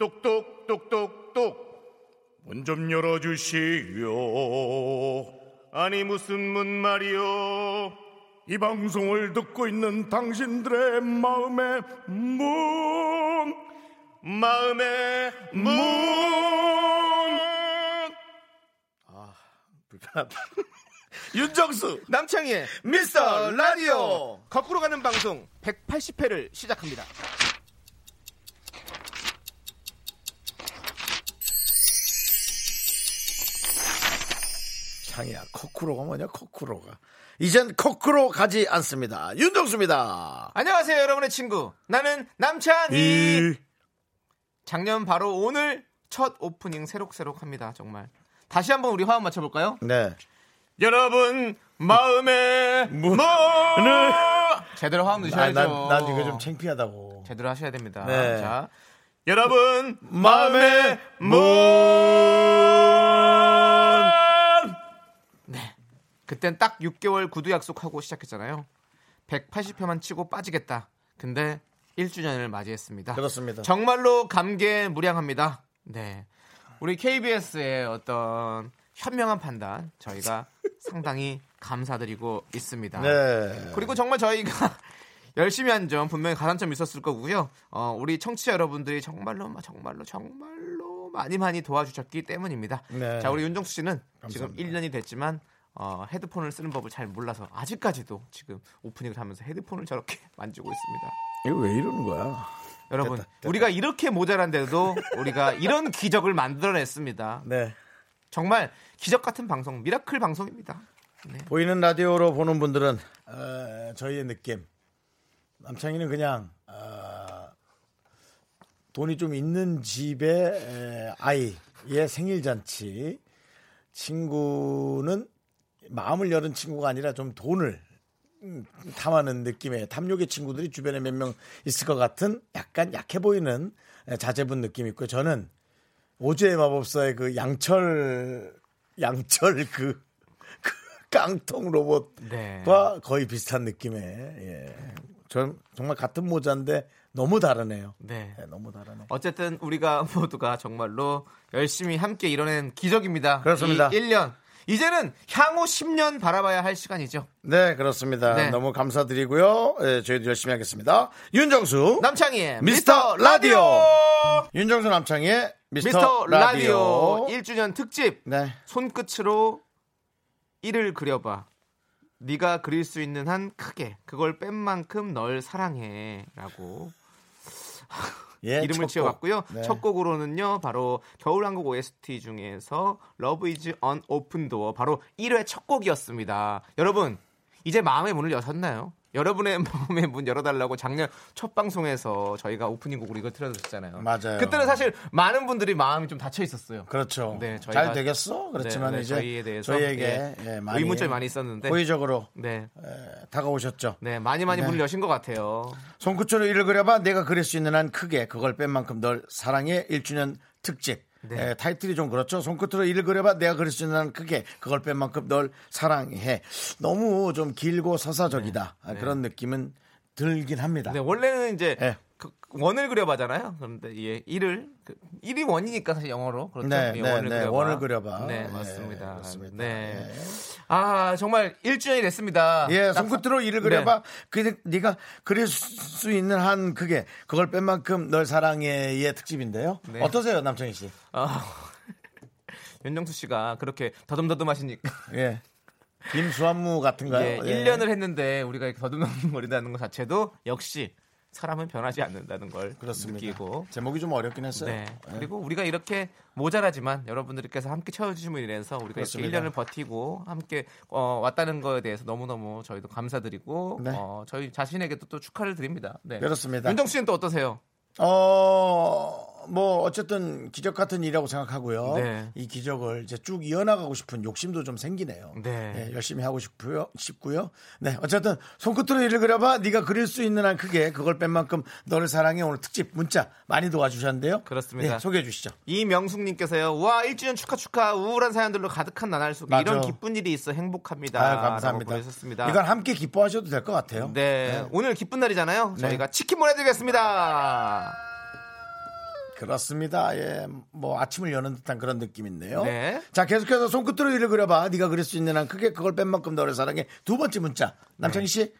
똑똑 똑똑똑 문 좀 열어주시오. 아니 무슨 문 말이오? 이 방송을 듣고 있는 당신들의 마음의 문. 마음의 문. 아, 불편하다. 윤정수 남창희의 미스터 라디오. 거꾸로 가는 방송 180회를 시작합니다. 창이야 코쿠로가 뭐냐 코쿠로가 이젠 코쿠로 가지 않습니다 윤정수입니다 안녕하세요, 여러분의 친구. 나는 남창희. 이 작년 바로 오늘 첫 오프닝 새록새록 합니다, 정말. 다시 한번 우리 화음 맞춰볼까요? 네. 여러분, 마음의 문- 문! 을- 제대로 화음 아, 넣으셔야죠. 난, 난 이거 좀 창피하다고. 제대로 하셔야 됩니다. 네. 자, 여러분, 마음의 문. 그땐 딱 6개월 구두 약속하고 시작했잖아요. 180회만 치고 빠지겠다. 근데 1주년을 맞이했습니다. 그렇습니다. 정말로 감개무량합니다. 네. 우리 KBS의 어떤 현명한 판단 저희가 상당히 감사드리고 있습니다. 네. 그리고 정말 저희가 열심히 한 점 분명히 가산점이 있었을 거고요. 어, 우리 청취자 여러분들이 정말로 정말로 정말로 많이 많이 도와주셨기 때문입니다. 네. 자, 우리 윤정수 씨는 지금 감사합니다. 1년이 됐지만 어, 헤드폰을 쓰는 법을 잘 몰라서 아직까지도 지금 오프닝을 하면서 헤드폰을 저렇게 만지고 있습니다. 이거 왜 이러는 거야? 여러분, 됐다, 됐다. 우리가 이렇게 모자란데도 우리가 이런 기적을 만들어냈습니다. 네. 정말 기적 같은 방송, miracle 방송입니다. 네. 보이는 라디오로 보는 분들은 어, 저희의 느낌. 남창희는 그냥 어, 돈이 좀 있는 집의 에, 아이의 생일 잔치. 친구는 마음을 열은 친구가 아니라 좀 돈을 음, 탐하는 느낌의 탐욕의 친구들이 주변에 몇 명 있을 것 같은 약간 약해 보이는 에, 자제분 느낌이 있고 저는 오즈의 마법사의 그 양철 양철 그, 그 깡통 로봇과 네. 거의 비슷한 느낌의 예. 전 정말 같은 모자인데 너무 다르네요. 네. 예, 너무 다르네. 어쨌든 우리가 모두가 정말로 열심히 함께 이뤄낸 기적입니다. 그렇습니다. 이 1년. 이제는 향후 10년 바라봐야 할 시간이죠. 네, 그렇습니다. 네. 너무 감사드리고요. 예, 저희도 열심히 하겠습니다. 윤정수 남창희의 미스터 라디오. 윤정수 남창의 미스터, 미스터 라디오 라디오. 1주년 특집 네. 손끝으로 이를 그려봐. 네가 그릴 수 있는 한 크게 그걸 뺀 만큼 널 사랑해라고 예, 이름을. 지어봤고요. 네. 첫 곡으로는요, 바로 겨울왕국 OST 중에서 Love is on Open Door 바로 1회 첫 곡이었습니다. 여러분 이제 마음의 문을 여셨나요? 여러분의 마음의 문 열어달라고 작년 첫 방송에서 저희가 오프닝 곡으로 이걸 틀어줬잖아요. 맞아요. 그때는 사실 많은 분들이 마음이 좀 닫혀 있었어요. 그렇죠. 네, 저희가- 잘 되겠어? 그렇지만 네, 네, 이제 저희에 대해서 저희에게 예, 예, 많이 의문점이 많이 있었는데 호의적으로 네, 에, 다가오셨죠. 네 많이 많이 네. 문을 여신 것 같아요. 손끝으로 이를 그려봐 내가 그릴 수 있는 한 크게 그걸 뺀 만큼 널 사랑해 1주년 특집 네. 에, 타이틀이 좀 그렇죠. 손끝으로 이를 그려봐 내가 그릴 수 있는 한 크게 그걸 뺀 만큼 널 사랑해. 너무 좀 길고 서사적이다. 아, 그런 느낌은 들긴 합니다. 네, 원래는 이제 예. 그 원을 그려봐잖아요. 그런데 예, 일을 그, 일이 원이니까 사실 영어로 그렇죠. 네, 예, 네, 원을, 네, 그려봐. 원을 그려봐. 네, 예, 맞습니다. 그렇습니다. 네. 예. 아 정말 1주년이 됐습니다. 예, 딱 손끝으로 네. 그려봐. 그 네가 그릴 수 있는 한 그게 그걸 뺀 만큼 널 사랑해의 특집인데요. 네. 어떠세요, 남창희 씨? 아, 윤정수 씨가 그렇게 더듬더듬하시니까 예. 김수환무 같은가요? 예, 1년을 했는데 우리가 이렇게 더듬더듬거린다는 것 자체도 역시 사람은 변하지 않는다는 걸 그렇습니다. 느끼고 제목이 좀 어렵긴 했어요. 네. 네. 그리고 우리가 이렇게 모자라지만 여러분들께서 함께 채워주심으로 인해서 우리가 그렇습니다. 이렇게 1년을 버티고 함께 어, 왔다는 거에 대해서 너무너무 저희도 감사드리고 네. 어, 저희 자신에게도 또 축하를 드립니다. 네. 그렇습니다. 윤정 씨는 또 어떠세요? 어, 뭐 어쨌든 기적 같은 일이라고 생각하고요. 네. 이 기적을 이제 쭉 이어나가고 싶은 욕심도 좀 생기네요. 네. 네, 열심히 하고 싶고요. 싶고요. 네, 어쨌든 손끝으로 일을 그려봐. 네가 그릴 수 있는 한 크게 그걸 뺀 만큼 너를 사랑해 오늘 특집 문자 많이 도와주셨는데요. 그렇습니다. 네, 소개해 주시죠. 이명숙님께서요. 와 1주년 축하 축하 우울한 사연들로 가득한 나날 속에 맞아. 이런 기쁜 일이 있어 행복합니다. 아유, 감사합니다. 보내셨습니다. 이건 함께 기뻐하셔도 될 것 같아요. 네, 오늘 기쁜 날이잖아요. 네. 저희가 치킨 보내드리겠습니다. 그렇습니다. 예, 뭐 아침을 여는 듯한 그런 느낌인데요. 네. 자, 계속해서 손끝으로 일을 그려봐. 네가 그릴 수 있는 한 크게 그걸 뺀 만큼 너를 사랑해. 두 번째 문자. 남창희 씨.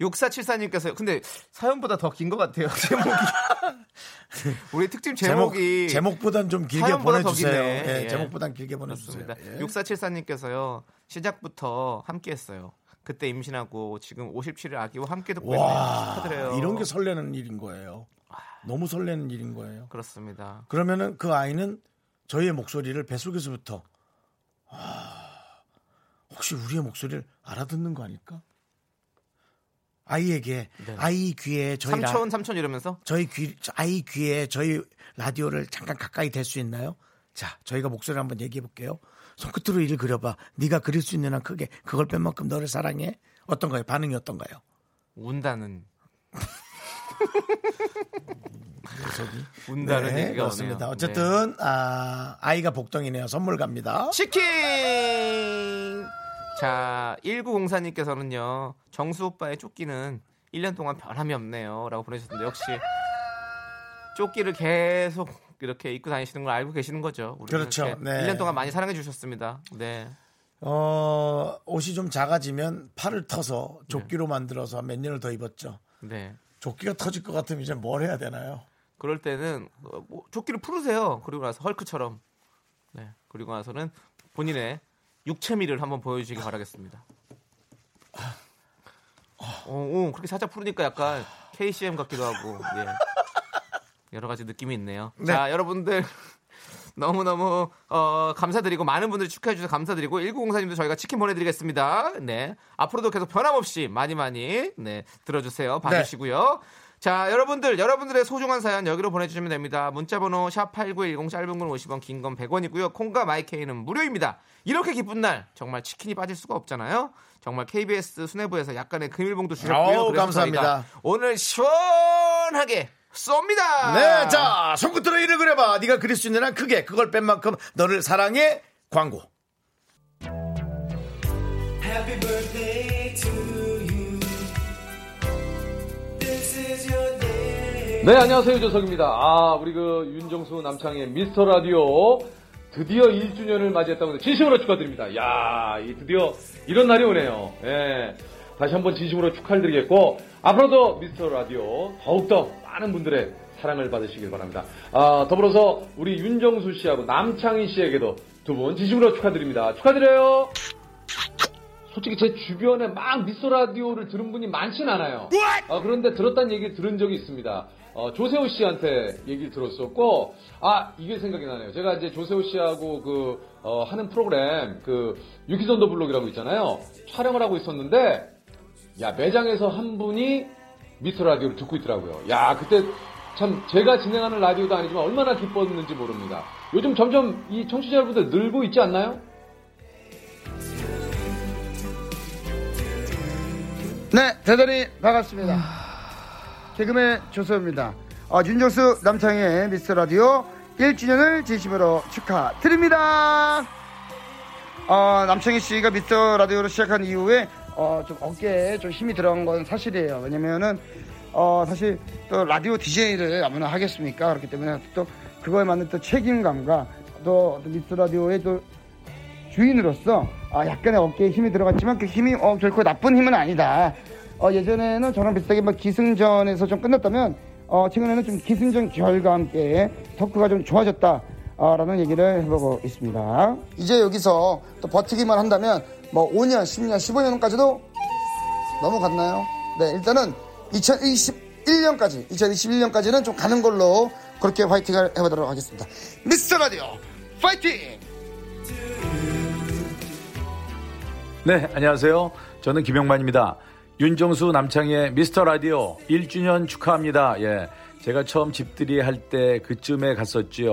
6474님께서 근데 사연보다 더 긴 것 같아요. 제목이. 우리 특집 제목이 제목, 보단 좀 길게 사연보다 더 보내주세요. 예, 예. 제목보단 길게 보내주세요. 예. 6474님께서요. 시작부터 함께 했어요. 그때 임신하고 지금 57일 아기와 함께 듣고 있네요. 와, 축하드려요. 이런 게 설레는 일인 거예요. 너무 설레는 일인 거예요. 그렇습니다. 그러면은 그 아이는 저희의 목소리를 뱃속에서부터 아, 혹시 우리의 목소리를 알아듣는 거 아닐까? 아이에게 네. 아이 귀에 저희 라, 삼촌 삼촌 이러면서 저희 귀 아이 귀에 저희 라디오를 잠깐 가까이 댈 수 있나요? 자, 저희가 목소리를 한번 얘기해 볼게요. 손끝으로 일을 그려봐. 네가 그릴 수 있는 한 크게 그걸 뺀 만큼 너를 사랑해. 어떤가요? 반응이 어떤가요? 운다는 녀석이. 운다는 네, 얘기가 그렇습니다. 오네요. 어쨌든 아, 아이가 복덩이네요. 선물 갑니다. 치킨! 자, 1904님께서는요, 정수 오빠의 조끼는 1년 동안 변함이 없네요. 라고 보내주셨는데, 역시, 조끼를 계속 이렇게 입고 다니시는 걸 알고 계시는 거죠. 그렇죠. 네. 1년 동안 많이 사랑해 주셨습니다. 네. 어, 옷이 좀 작아지면 팔을 터서 네. 조끼로 만들어서 몇 년을 더 입었죠. 네. 조끼가 터질 것 같으면 이제 뭘 해야 되나요? 그럴 때는 어, 뭐 조끼를 풀으세요. 그리고 나서 헐크처럼. 네. 그리고 나서는 본인의 육체미를 한번 보여주시기 바라겠습니다. 어, 어, 그렇게 살짝 풀으니까 약간 KCM 같기도 하고, 예. 여러 가지 느낌이 있네요. 네. 자, 여러분들. 너무너무 어, 감사드리고 많은 분들이 축하해 주셔서 감사드리고 1904님도 저희가 치킨 보내드리겠습니다. 네 앞으로도 계속 변함없이 많이 많이 네 들어주세요. 봐주시고요. 자 여러분들 여러분들의 소중한 사연 여기로 보내주시면 됩니다. 문자번호 샵 #8910 짧은 건 50원, 긴 건 100원이고요. 콩과 마이케이는 무료입니다. 이렇게 기쁜 날 정말 치킨이 빠질 수가 없잖아요. 정말 KBS 수뇌부에서 약간의 금일봉도 주셨고요. 그래서 감사합니다. 오늘 시원하게 쏩니다. 네, 자, 손끝으로 일을 그려봐. 네가 그릴 수 있는 한 크게 그걸 뺀 만큼 너를 사랑해. 광고. 네, 안녕하세요. 유조석입니다. 아, 우리 그 윤정수 남창의 미스터 라디오 드디어 1주년을 맞이했다고 해서 진심으로 축하드립니다. 야, 이 드디어 이런 날이 오네요. 예. 다시 한번 진심으로 축하를 드리겠고, 앞으로도 미스터 라디오 더욱더 많은 분들의 사랑을 받으시길 바랍니다. 아, 더불어서 우리 윤정수 씨하고 남창희 씨에게도 두 분 진심으로 축하드립니다. 축하드려요. 솔직히 제 주변에 막 미스터 라디오를 들은 분이 많진 않아요. 아, 그런데 들었다는 얘기를 들은 적이 있습니다. 어, 조세호 씨한테 얘기를 들었었고, 아, 이게 생각이 나네요. 제가 이제 조세호 씨하고 그, 어, 하는 프로그램, 그, 유키선더 블록이라고 있잖아요. 촬영을 하고 있었는데, 야, 매장에서 한 분이 미스터 라디오를 듣고 있더라고요. 야, 그때 참 제가 진행하는 라디오도 아니지만 얼마나 기뻤는지 모릅니다. 요즘 점점 이 청취자 여러분들 늘고 있지 않나요? 네, 대단히 반갑습니다. 개그맨 조소입니다. 어, 윤정수 남창의 미스터 라디오 1주년을 진심으로 축하드립니다. 어, 남창희 씨가 미스터 라디오를 시작한 이후에 어, 좀 어깨에 좀 힘이 들어간 건 사실이에요. 왜냐면은 어, 사실 또 라디오 DJ를 아무나 하겠습니까? 그렇기 때문에 또 그거에 맞는 또 책임감과 또, 또 미스터 라디오의 또 주인으로서 아, 약간의 어깨에 힘이 들어갔지만 그 힘이 어, 결코 나쁜 힘은 아니다. 어, 예전에는 저랑 비슷하게 막 기승전에서 좀 끝났다면 어, 최근에는 좀 기승전 결과 함께 토크가 좀 좋아졌다. 어, 라는 얘기를 해보고 있습니다. 이제 여기서 또 버티기만 한다면 뭐 5년, 10년, 15년까지도 넘어갔나요? 네, 일단은 2021 2021년까지 2021년까지는 좀 가는 걸로 그렇게 화이팅을 해보도록 하겠습니다. 미스터 라디오 파이팅! 네, 안녕하세요. 저는 김영만입니다. 윤정수 남창의 미스터 라디오 1주년 축하합니다. 예. 제가 처음 집들이 할 때 그쯤에 갔었지요.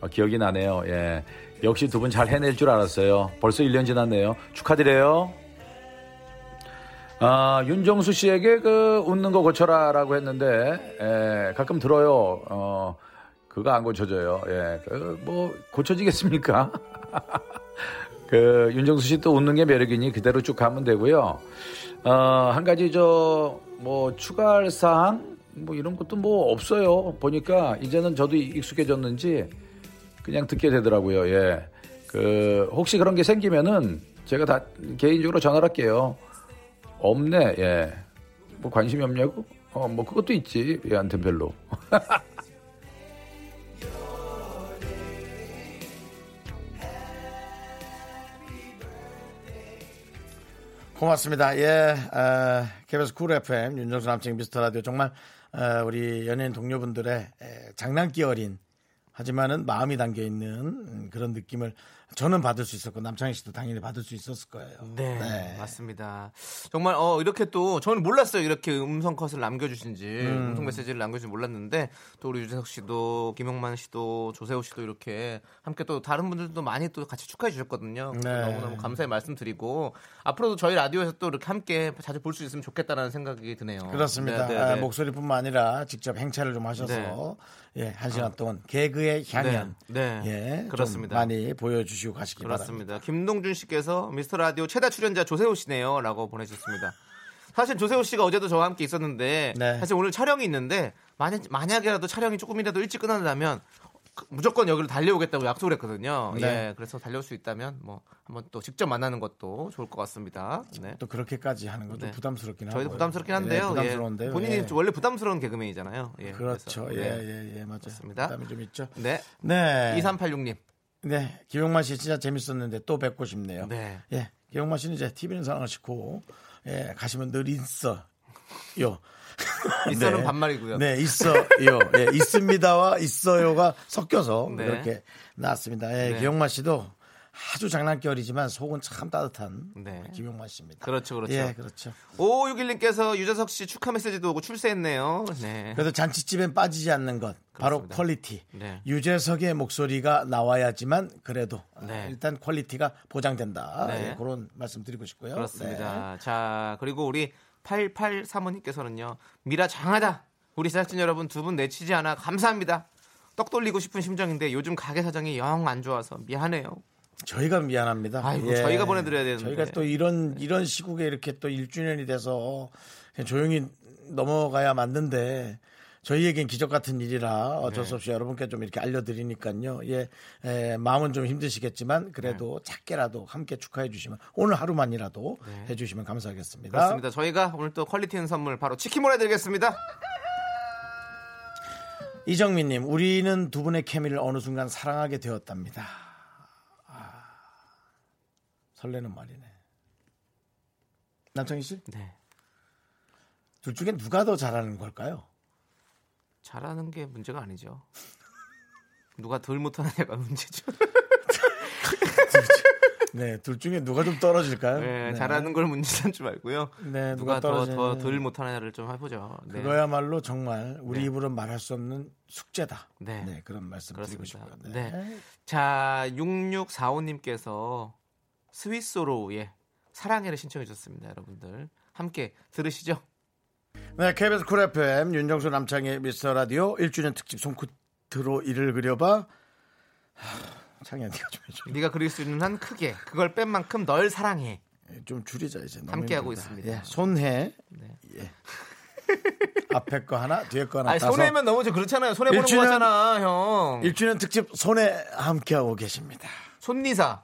어, 기억이 나네요. 예. 역시 두 분 잘 해낼 줄 알았어요. 벌써 1년 지났네요. 축하드려요. 아, 윤정수 씨에게 그 웃는 거 고쳐라 라고 했는데, 예, 가끔 들어요. 어, 그거 안 고쳐져요. 예, 그, 뭐, 고쳐지겠습니까? 그, 윤정수 씨 또 웃는 게 매력이니 그대로 쭉 가면 되고요. 어, 한 가지 저, 뭐, 추가할 사항? 뭐 이런 것도 뭐 없어요. 보니까 이제는 저도 익숙해졌는지 그냥 듣게 되더라고요. 예. 그, 혹시 그런 게 생기면은 제가 다 개인적으로 전화를 할게요. 없네, 예. 뭐 관심이 없냐고? 어, 뭐 그것도 있지. 얘한텐 별로. 고맙습니다. 예, 어, KBS 쿨 FM 윤정수 남친 미스터 라디오 정말 어, 우리 연예인 동료분들의 에, 장난기 어린 하지만은 마음이 담겨 있는 음, 그런 느낌을 저는 받을 수 있었고 남창희 씨도 당연히 받을 수 있었을 거예요. 네, 네. 맞습니다. 정말 어 이렇게 또 저는 몰랐어요. 이렇게 음성 컷을 남겨주신지 음. 음성 메시지를 남겨주신지 몰랐는데 또 우리 유재석 씨도 김용만 씨도 조세호 씨도 이렇게 함께 또 다른 분들도 많이 또 같이 축하해 주셨거든요. 네. 너무너무 감사의 말씀드리고 앞으로도 저희 라디오에서 또 이렇게 함께 자주 볼 수 있으면 좋겠다라는 생각이 드네요. 그렇습니다. 네, 네, 아, 네. 목소리뿐만 아니라 직접 행차를 좀 하셔서 예, 한 시간 동안 개그의 향연 네, 네. 예, 좀 그렇습니다. 많이 보여주시고 가시기 바랍니다. 그렇습니다. 김동준 씨께서 미스터 라디오 최다 출연자 조세호 씨네요라고 보내주셨습니다. 사실 조세호 씨가 어제도 저와 함께 있었는데 네. 사실 오늘 촬영이 있는데 만약 만약에라도 촬영이 조금이라도 일찍 끝난다면 그- 무조건 여기로 달려오겠다고 약속을 했거든요. 네. 예, 그래서 달려올 수 있다면 뭐 한번 또 직접 만나는 것도 좋을 것 같습니다. 네. 또 그렇게까지 하는 건좀 네. 부담스럽긴 하고 저희도 부담스럽긴 한데요. 예, 부담스러운데요. 예. 본인이 예. 원래 부담스러운 개그맨이잖아요. 예, 그렇죠. 그래서, 예, 네. 예, 예, 맞아요. 그렇습니다. 부담이 좀 있죠. 네. 네. 2386님. 네. 김용만 씨 진짜 재밌었는데 또 뵙고 싶네요. 네. 예. 김용만 씨는 이제 TV는 사랑하시고, 예, 가시면 늘 있어요. 있어는 네. 반말이고요. 네, 있어요. 예, 있습니다와 있어요가 섞여서 네. 그렇게 나왔습니다. 예, 네. 김용만 씨도 아주 장난기 어리지만 속은 참 따뜻한 네. 김용만 씨입니다. 그렇죠, 그렇죠. 예, 그렇죠. 5561님께서 유재석 씨 축하 메시지도 오고 출세했네요. 네. 그래도 잔치집엔 빠지지 않는 것 바로 그렇습니다. quality. 네. 유재석의 목소리가 나와야지만 그래도 네. 아, 일단 quality가 보장된다. 네. 예, 그런 말씀 드리고 싶고요. 그렇습니다. 자, 그리고 우리 8835님께서는요. 미라 장하다. 우리 제작진 여러분 두 분 내치지 않아 감사합니다. 떡 돌리고 싶은 심정인데 요즘 가게 사정이 영 안 좋아서 미안해요. 네. 저희가 미안합니다. 예. 아이고, 저희가 보내드려야 되는데. 저희가 또 이런 이런 시국에 이렇게 또 1주년이 돼서 조용히 넘어가야 맞는데 저희에겐 기적 같은 일이라 어쩔 네. 수 없이 여러분께 좀 이렇게 알려드리니까요. 예, 에, 마음은 좀 힘드시겠지만 그래도 네. 작게라도 함께 축하해 주시면 오늘 하루만이라도 해주시면 감사하겠습니다. 그렇습니다. 저희가 오늘 또 퀄리티 있는 선물 바로 치킨 보내드리겠습니다. 이정민님, 우리는 두 분의 케미를 어느 순간 사랑하게 되었답니다. 아, 설레는 말이네. 남창희 씨, 네. 둘 중에 누가 더 잘하는 걸까요? 잘하는 게 문제가 아니죠. 누가 덜 못하느냐가 문제죠. 네, 둘 중에 누가 좀 떨어질까요? 네, 잘하는 걸 문제 삼지 말고요. 네, 누가 누가 더 떨어지는- 더덜 못하느냐를 좀 해보죠. 네. 그거야말로 정말 우리 네. 입으로 말할 수 없는 숙제다. 네. 네, 그런 말씀 드리고 그렇습니다. 싶어요. 네. 자, 6645님께서 스윗소로우의 사랑해를 신청해 주셨습니다, 여러분들. 함께 들으시죠. 네, KBS 쿨 FM 윤정수 남창희의 미스터 라디오 1주년 특집 손끝으로 1을 그려봐. 하, 창희야, 네가 좀 해줘. 네가 그릴 수 있는 한 크게 그걸 뺀 만큼 널 사랑해. 예, 좀 줄이자 이제. 함께 하고 힘들다. 있습니다. 예, 손해. 네. 예. 앞에 거 하나, 뒤에 거 하나 아니 손해면 너무 좀 그렇잖아요. 손해 보는 일주일은- 거잖아, 형. 1주년 특집 손에 함께 하고 계십니다. 손니사,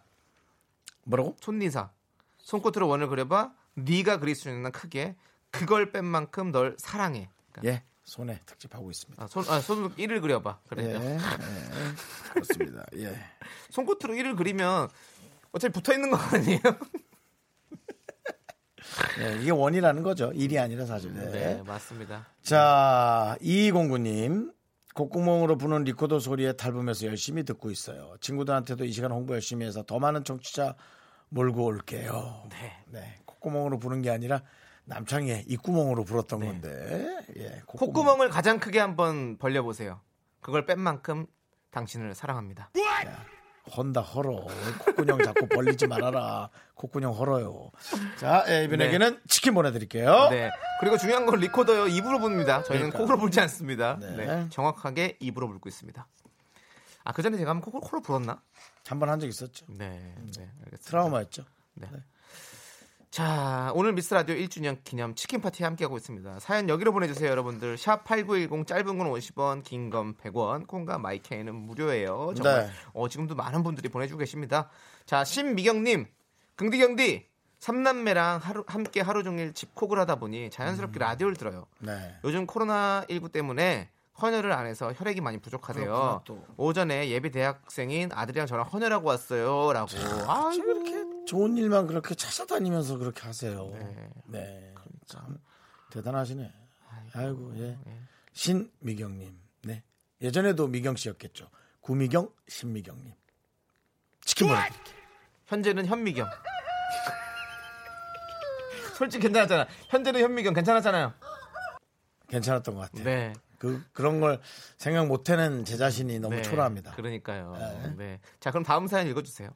뭐라고? 손니사. 손끝으로 원을 그려봐. 네가 그릴 수 있는 한 크게 그걸 뺀 만큼 널 사랑해. 그러니까 예, 손에 특집하고 있습니다. 아, 손, 아, 손 1을 그려봐. 예, 그래요. 예, 그렇습니다. 예. 손끝으로 1을 그리면 어차피 붙어 있는 거 아니에요? 네, 이게 원이라는 거죠. 일이 아니라 사실. 네. 네, 맞습니다. 자, 2209님. 콧구멍으로 부는 리코더 소리에 탈부면서 열심히 듣고 있어요. 친구들한테도 이 시간 홍보 열심히 해서 더 많은 청취자 몰고 올게요. 네. 네. 콧구멍으로 부는 게 아니라 남창의 입구멍으로 불었던 건데. 예, 콧구멍 을 가장 크게 한번 벌려보세요. 그걸 뺀 만큼 당신을 사랑합니다. 헌다 헐어. 콧구녕 자꾸 벌리지 말아라. 콧구녕 헐어요. 자, 예, 이분에게는 치킨 보내드릴게요. 네. 그리고 중요한 건 리코더요. 입으로 부릅니다. 저희는 그러니까. 코로 불지 않습니다. 네. 네. 정확하게 입으로 불고 있습니다. 아, 그 전에 제가 한번 코, 코로 불었나? 한 번 한 적 있었죠. 네. 네. 알겠습니다. 트라우마였죠. 네. 자, 오늘 미스터 라디오 1주년 기념 치킨 파티 함께하고 있습니다. 사연 여기로 보내주세요, 여러분들. 샵 8910 짧은 건 50원, 긴 건 100원, 콩과 마이케이는 무료예요. 정말 네. 어, 지금도 많은 분들이 보내주고 계십니다. 자, 신미경님, 긍디경디, 삼남매랑 하루, 함께 하루 종일 집콕을 하다 보니 자연스럽게 라디오를 들어요. 네. 요즘 코로나 19 때문에 헌혈을 안 해서 혈액이 많이 부족하대요. 오전에 예비 대학생인 아들이랑 저랑 헌혈하고 왔어요. 라고. 아이고. 이렇게 좋은 일만 그렇게 찾아다니면서 그렇게 하세요. 네. 네. 참 대단하시네. 아이고, 예. 신미경 님. 네. 예전에도 미경 씨였겠죠. 구미경, 신미경 님. 치킨 보내드릴게요. 현재는 현미경. 솔직히 괜찮았잖아. 현재는 현미경 괜찮았잖아요. 괜찮았던 것 같아요. 네. 그, 그런 걸 생각 못하는 제 자신이 너무 네. 초라합니다. 그러니까요. 네. 자, 그럼 다음 사연 읽어 주세요.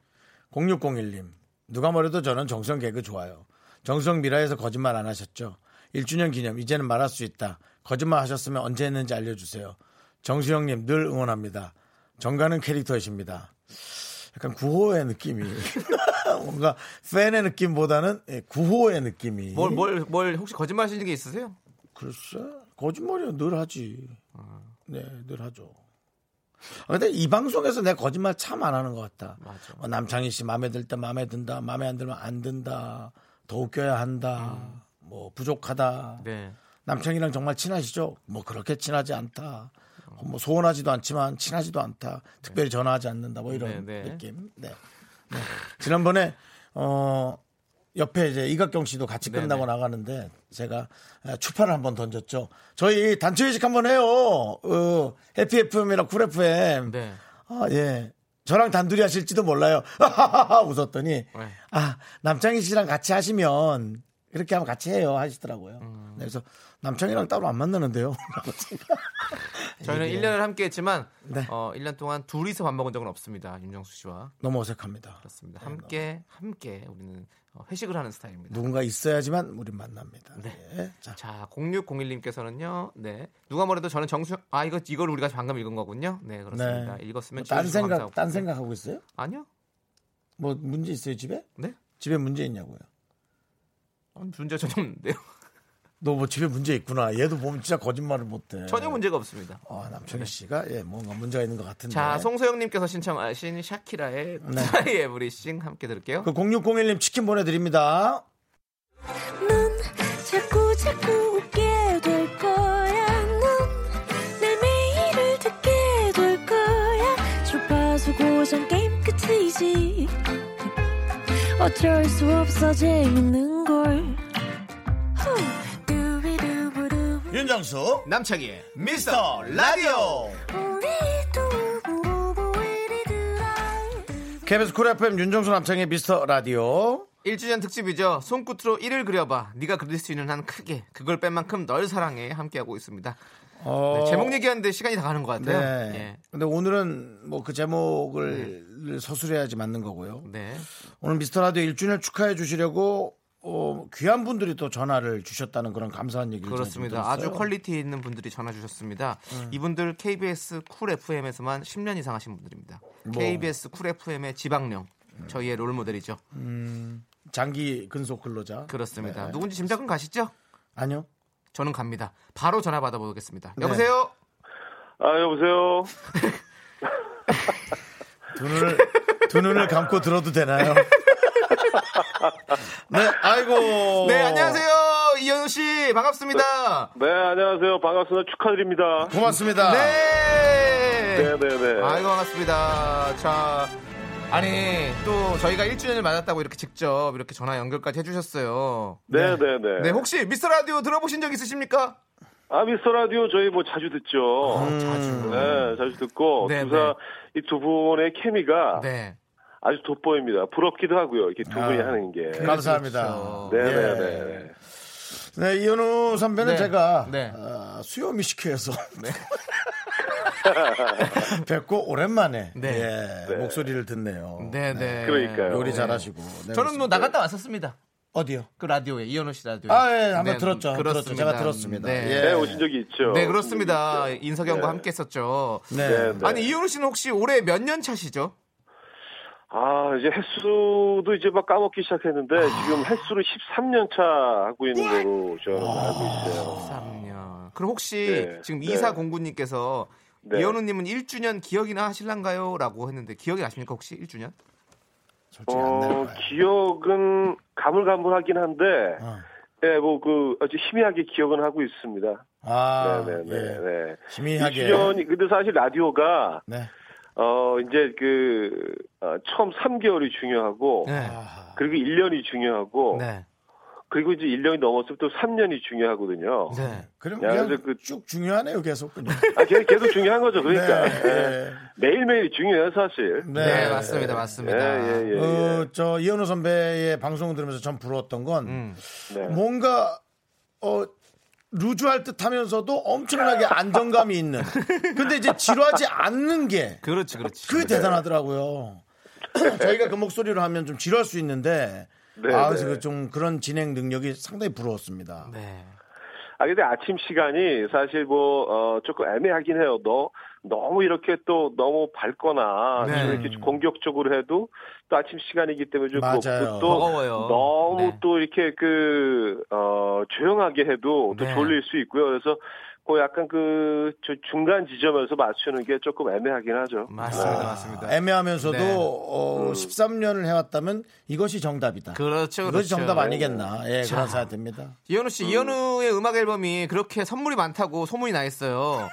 0601님. 누가 뭐래도 저는 정성 개그 좋아요. 정성 미라에서 거짓말 안 하셨죠? 1주년 기념 이제는 말할 수 있다. 거짓말 하셨으면 언제 했는지 알려 주세요. 정수영 님 늘 응원합니다. 정가는 캐릭터이십니다. 약간 구호의 느낌이 뭔가 팬의 느낌보다는 예, 구호의 느낌이 뭘, 뭘, 뭘 혹시 거짓말 하시는 게 있으세요? 글쎄 거짓말이야 늘 하지. 네, 늘 하죠. 아, 근데 이 방송에서 내가 거짓말 참 안 하는 것 같다. 어, 남창희 씨 마음에 들 때 마음에 든다, 마음에 안 들면 안 든다, 더 웃겨야 한다, 뭐 부족하다. 네. 남창희랑 정말 친하시죠? 뭐 그렇게 친하지 않다. 어, 뭐 소원하지도 않지만 친하지도 않다. 특별히 전화하지 않는다. 뭐 이런 네, 네. 느낌. 네. 네. 지난번에 어 옆에 이제 이각경 씨도 같이 네, 끝나고 네. 나가는데 제가 아, 추파를 한번 던졌죠. 저희 단체 회식 한번 해요. 어, 해피 FM이랑 쿨 FM. 네. 아, 예. 저랑 단둘이 하실지도 몰라요. 웃었더니 네. 아 남창희 씨랑 같이 하시면 이렇게 하면 같이 해요 하시더라고요. 음. 네, 그래서 남창희랑 따로 안 만나는데요. 저희는 이게 1년을 함께 했지만, 네. 어, 1년 동안 둘이서 밥 먹은 적은 없습니다. 윤정수 씨와. 너무 어색합니다. 그렇습니다. 함께, 함께 우리는 어, 회식을 하는 스타일입니다. 누군가 있어야지만 우리 만납니다. 네. 네. 자, 자, 0601님께서는요, 네. 누가 뭐래도 저는 정수, 아, 이거, 이걸 우리가 방금 읽은 거군요. 네, 그렇습니다. 네. 읽었으면 딴 주셔서 생각, 감사하고. 딴 생각하고 있어요? 아니요. 뭐 문제 있어요 집에? 네? 집에 문제 있냐고요? 아니, 문제 전혀 없는데요. 너 뭐 집에 문제 있구나. 얘도 보면 진짜 거짓말을 못해. 전혀 문제가 없습니다. 아, 남창희 씨가 예 뭔가 문제가 있는 것 같은데. 자, 송소영님께서 신청하신 샤키라의 네. Try Everything 함께 들을게요. 그 0601님 치킨 보내드립니다. 넌 자꾸 자꾸 웃게 될 거야. 넌 내 매일을 듣게 될 거야. 주파수 고정 게임 끝이지. 어쩔 수 없어 재밌는 걸. 윤정수 남창희의 미스터 라디오. KBS 쿨 FM 윤정수 남창희의 미스터 라디오. 1주년 특집이죠. 손끝으로 1을 그려봐. 네가 그릴 수 있는 한 크게. 그걸 뺀 만큼 널 사랑해. 함께하고 있습니다. 어, 네, 제목 얘기하는데 시간이 다 가는 것 같아요. 네. 예. 근데 오늘은 뭐 그 제목을 서술해야지 맞는 거고요. 네. 오늘 미스터 라디오 1주년 축하해 주시려고 어, 귀한 분들이 또 전화를 주셨다는 그런 감사한 얘기를 그렇습니다. 아주. quality 있는 분들이 전화 주셨습니다. 이분들 KBS 쿨 FM에서만 10년 이상 하신 분들입니다. 뭐. KBS 쿨 FM의 지박령. 저희의 롤 모델이죠. 장기 근속 근로자. 그렇습니다. 네. 누군지 짐작은 가시죠? 아니요. 저는 갑니다. 바로 전화 받아보겠습니다. 여보세요? 아 여보세요. 두 눈을 두 눈을 감고 들어도 되나요? 네, 아이고. 네, 안녕하세요. 이현우 씨. 반갑습니다. 네 안녕하세요 반갑습니다 축하드립니다. 고맙습니다. 네. 네 네 네. 아이고, 반갑습니다. 자, 아니 또 저희가 1주년을 맞았다고 이렇게 직접 이렇게 전화 연결까지 해주셨어요. 네, 네, 네. 네 혹시 미스터 라디오 들어보신 적 있으십니까? 아, 미스터 라디오 저희 뭐 자주 듣죠. 아, 자주. 네, 자주 듣고 네, 두사 이 두 분의 케미가 네. 아주 돋보입니다. 부럽기도 하고요. 이렇게 두 분이 아, 하는 게. 감사합니다. 네, 예. 네, 네. 네, 이현우 선배는 네. 제가 네. 어, 수요 미식회에서 뵙고 오랜만에 네. 예, 목소리를 듣네요. 네, 네. 그러니까요. 요리 네. 잘하시고. 네, 저는 뭐 그렇습니다. 나갔다 왔었습니다. 어디요? 그 라디오에 이현우 씨 라디오. 아, 예, 한번 들었죠. 들었죠. 제가 들었습니다. 네. 예. 네, 오신 적이 있죠. 네, 그렇습니다. 인석영과 네. 함께 했었죠. 네. 네, 네. 아니, 이현우 씨는 혹시 올해 몇 년 차시죠? 아, 이제 횟수도 이제 막 까먹기 시작했는데 지금 횟수를 13년 차 하고 있는 거로 저는 알고 있어요. 3년. 그럼 혹시 네, 지금 네. 이사 공구님께서 네. 이현우 님은 1주년 기억이나 하실란가요? 라고 했는데 기억이 나십니까 혹시 1주년? 솔직히 안 나요. 어, 기억은 가물가물하긴 한데, 어. 예, 뭐, 그, 아주 희미하게 기억은 하고 있습니다. 아, 네네네. 예. 네. 희미하게. 1주년이, 근데 사실 라디오가, 네. 어, 이제 그, 어, 처음 3개월이 중요하고, 네. 그리고 1년이 중요하고, 네. 그리고 이제 1년이 넘었으면 또 3년이 중요하거든요. 네. 그럼 야, 그냥 그- 쭉 중요하네요, 계속. 그냥. 아, 계속, 계속 중요한 거죠. 그러니까. 네. 예. 매일매일 중요해요, 사실. 네, 맞습니다. 맞습니다. 예, 예, 예. 어, 저 이현우 선배의 방송을 들으면서 전 부러웠던 건 음. 네. 뭔가 어 루즈할 듯 하면서도 엄청나게 안정감이 있는. 근데 이제 지루하지 않는 게 그렇지, 그렇지. 그게 대단하더라고요. 저희가 그 목소리로 하면 좀 지루할 수 있는데 네, 아, 네. 그래서 그좀 그런 진행 능력이 상당히 부러웠습니다. 네. 아, 근데 아침 시간이 사실 뭐, 어, 조금 애매하긴 해요. 너, 너무 이렇게 또 너무 밝거나 네. 좀 이렇게 공격적으로 해도 또 아침 시간이기 때문에 좀 맞아요. 또 버거워요. 너무 네. 또 이렇게 그, 어, 조용하게 해도 또 네. 졸릴 수 있고요. 그래서 그 약간 그, 저 중간 지점에서 맞추는 게 조금 애매하긴 하죠. 맞습니다. 맞습니다. 애매하면서도 네. 어, 13년을 해왔다면 이것이 정답이다. 그렇죠. 이것이 그렇죠. 정답 아니겠나. 예, 자. 그런 생각 듭니다. 이현우 씨, 이현우의 음악 앨범이 그렇게 선물이 많다고 소문이 나 있어요.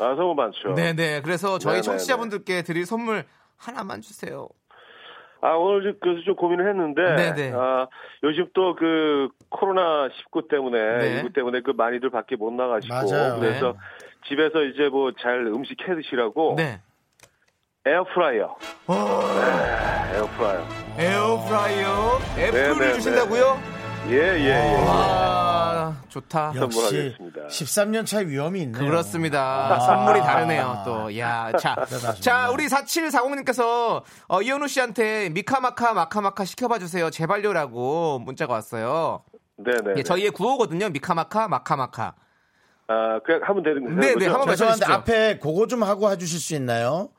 아, 너무 많죠. 네, 네. 그래서 저희 네, 네, 청취자분들께 드릴 선물 하나만 주세요. 아, 오늘 좀, 그래서 좀 고민을 했는데, 네네. 아, 요즘 또 그 코로나 19 때문에, 네. 이거 때문에 그 많이들 밖에 못 나가시고, 맞아요. 그래서 네. 집에서 이제 뭐 잘 음식 해 드시라고, 네. 에어프라이어. 어, 네, 에어프라이어. 에어프라이어 애플을 네, 네, 주신다고요? 예, 예, 예. 와, 좋다. 역시 선물하겠습니다. 13년 차의 위엄이 있네요. 그렇습니다. 선물이 다르네요, 또. 야, 자. 자, 우리 4740님께서 어, 이현우 씨한테 미카마카 마카마카 시켜봐 주세요. 제발요라고 문자가 왔어요. 네 네. 예, 저희의 구호거든요. 미카마카 마카마카. 아, 그냥 하면 되는 거죠? 네, 네, 한번 말씀해주시죠. 앞에 그거 좀 하고 해주실 수 있나요?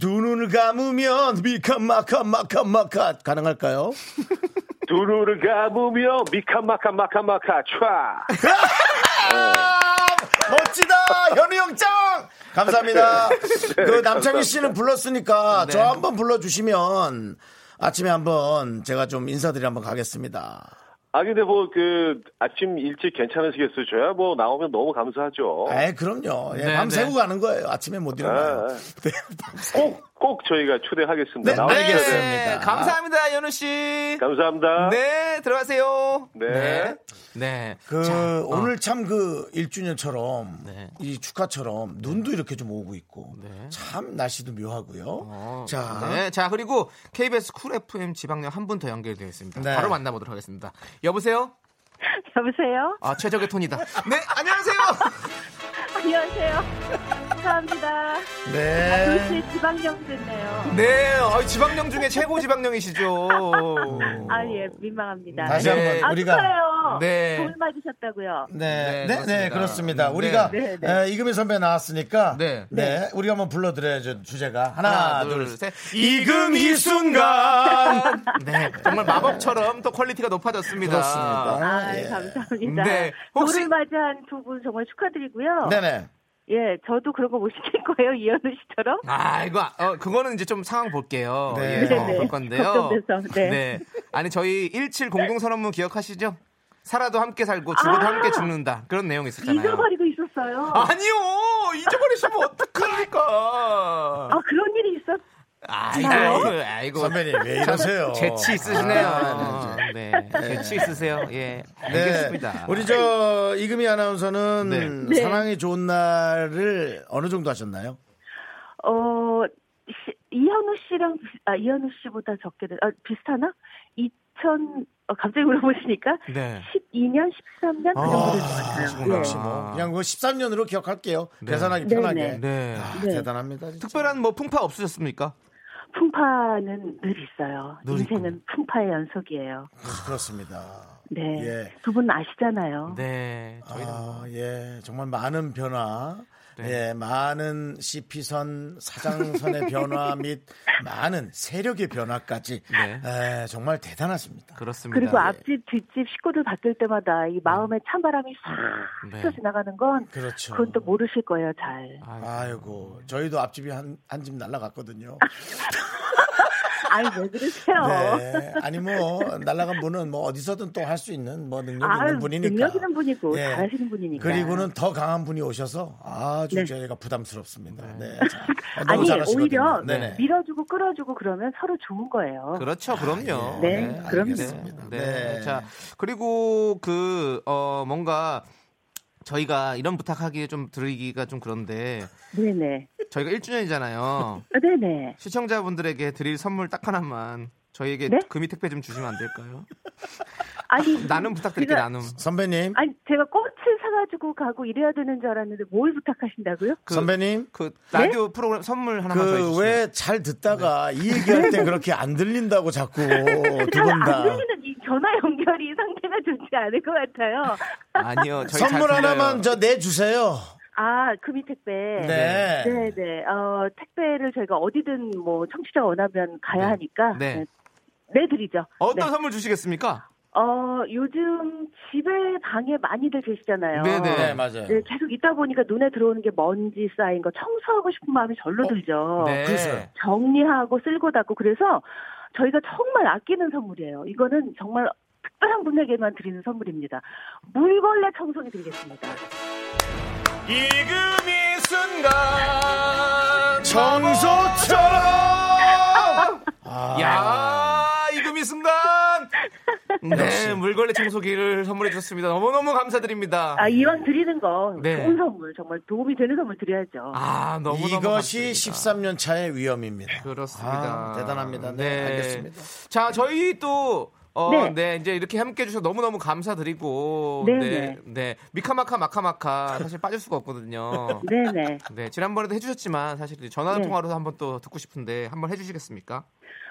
두 눈을 감으면 미카마카 마카마카 가능할까요? 두 눈을 감으며 미카마카 마카마카 촤. 멋지다 현우 형짱 감사합니다. 그 남창희 씨는. 불렀으니까 네. 저 한번 불러주시면 아침에 한번 제가 좀 인사드리 한번 가겠습니다. 아, 근데 뭐 그 아침 일찍 괜찮으시겠어요? 저야 뭐 나오면 너무 감사하죠. 에 그럼요. 예, 네, 밤새고 네. 가는 거예요. 아침에 못 일어나요. 아, 네, 꼭, 꼭 저희가 초대하겠습니다. 네, 알겠습니다. 네, 감사합니다, 이현우 씨. 감사합니다. 네, 들어가세요. 네. 네. 네. 그 자, 어. 오늘 참그 1주년처럼 네. 이 축하처럼 눈도 이렇게 좀 오고 있고 네. 참 날씨도 묘하고요. 어, 자, 네. 자, 그리고 KBS 쿨 FM 지방령 한분 더 연결되어 있습니다. 네. 바로 만나보도록 하겠습니다. 여보세요? 여보세요? 아, 최적의 톤이다. 네, 안녕하세요. 안녕하세요. 감사합니다. 네. 도시 지방령 됐네요. 네, 어, 지방령 중에 최고 지방령이시죠. 아, 예, 민망합니다. 다시 네. 한번 아, 우리가 축하해요. 네. 돌 맞으셨다고요. 네, 네, 네, 그렇습니다. 네, 그렇습니다. 네. 우리가 네, 네. 에, 이금희 선배 나왔으니까 네, 네. 우리가 한번 불러드려야죠 주제가 하나, 하나, 둘, 둘, 셋. 셋. 이금희 순간. 네, 정말 마법처럼 또 quality가 높아졌습니다. 그렇습니다. 아, 예. 감사합니다. 네, 혹시- 돌을 맞이한 두 분 정말 축하드리고요. 네네. 예, 저도 그런 거 못 시킬 거예요, 이현우 씨처럼. 아, 이거, 어, 그거는 이제 좀 상황 볼게요. 네. 예, 네네. 볼 건데요. 걱정돼서, 네. 아니, 저희 17 공동선언문 기억하시죠? 살아도 함께 살고 죽어도 아! 함께 죽는다. 그런 내용이 있었잖아요. 잊어버리고 있었어요. 아니요! 잊어버리시면 어떡합니까? 아, 그런 일이 있었, 아이고, 아이고. 선배님 왜 이러세요? 재치 있으시네요. 네, 재치 있으세요. 예, 알겠습니다. 네. 우리 저 이금희 아나운서는 네. 사랑이 좋은 날을 어느 정도 하셨나요? 어, 시- 이현우 씨랑, 비- 아, 이현우 씨보다 적게, 돼- 아, 비슷하나? 2000, 어, 갑자기 물어보시니까 네. 12년, 13년? 그 아, 정도 같아요. 그러시구나. 역시 뭐 그냥 그 13년으로 기억할게요. 네. 계산하기 네, 편하게. 네. 네. 아, 네. 대단합니다. 진짜. 특별한 뭐 풍파 없으셨습니까? 풍파는 늘 있어요. 늘 인생은 풍파의 연속이에요. 그렇습니다. 네. 예. 두분 아시잖아요. 네. 저희는 아, 예. 정말 많은 변화. 네. 예, 많은 CP선, 사장선의 변화 및 많은 세력의 변화까지 네. 에, 정말 대단하십니다. 그렇습니다. 그리고 앞집, 뒷집 식구들 바뀔 때마다 이 마음에 찬바람이 싹 네. 스쳐 지나가는 건 그렇죠. 그건 또 모르실 거예요, 잘. 아이고. 아이고, 저희도 앞집이 한, 한 집 날라갔거든요. 아이, 왜 그러세요? 네. 아니, 뭐, 날라간 분은 뭐 어디서든 또 할 수 있는 뭐 능력 아유, 있는 분이니까. 능력 있는 분이고 예. 잘하시는 분이니까. 그리고는 더 강한 분이 오셔서 아주 네. 저희가 부담스럽습니다. 네. 자, 너무 아니 잘하시거든요. 오히려 네네. 밀어주고 끌어주고 그러면 서로 좋은 거예요. 그렇죠, 그럼요. 네, 그럼요. 알겠습니다. 네. 네. 자, 그리고 그, 어, 뭔가 저희가 이런 부탁하기에 좀 드리기가 좀 그런데 네네. 저희가 1주년이잖아요. 아, 네네. 시청자분들에게 드릴 선물 딱 하나만 저희에게 네? 금이 택배 좀 주시면 안 될까요? 아니 나눔 부탁드릴게요, 제가- 나눔. 선배님, 아니 제가 꽃을 사가지고 가고 이래야 되는 줄 알았는데 뭘 부탁하신다고요? 그, 선배님, 그 라디오 프로그램 선물 하나만 그 주시면. 왜잘 듣다가 이 얘기할 때 그렇게 안 들린다고 자꾸 두분 잘안 다. 들리는 이 전화 연결이 상태가 좋지 않을 것 같아요. 아니요. 저희 선물. 하나만 저 내주세요. 아 금이 택배. 네. 네 네. 어 택배를 저희가 어디든 뭐 청취자 원하면 가야 네. 하니까 네. 네. 내드리죠. 어떤 네. 선물 주시겠습니까? 어 요즘 집에 방에 많이들 계시잖아요. 네네. 네, 맞아요. 네, 계속 있다 보니까 눈에 들어오는 게 먼지 쌓인 거 청소하고 싶은 마음이 절로 들죠. 네. 글쎄요. 정리하고 쓸고 닦고 그래서 저희가 정말 아끼는 선물이에요. 이거는 정말 특별한 분에게만 드리는 선물입니다. 물걸레 청소기 드리겠습니다. 이금이 순간 청소처럼. 아, 야 이금이 순간 네 물걸레 청소기를 선물해 주셨습니다 너무너무 감사드립니다 아, 이왕 드리는 거 네. 좋은 선물, 정말 도움이 되는 선물 드려야죠. 아 너무너무 이것이 감사드립니다. 13년 차의 위험입니다. 그렇습니다 아, 대단합니다. 네, 알겠습니다. 자 저희 또 어, 네. 네. 이제 이렇게 함께 해주셔서 너무너무 감사드리고, 네, 네, 네. 네. 미카마카 마카마카 사실 빠질 수가 없거든요. 네네. 네, 지난번에도 해주셨지만 사실 전화 네. 통화로 한번 또 듣고 싶은데 한번 해주시겠습니까?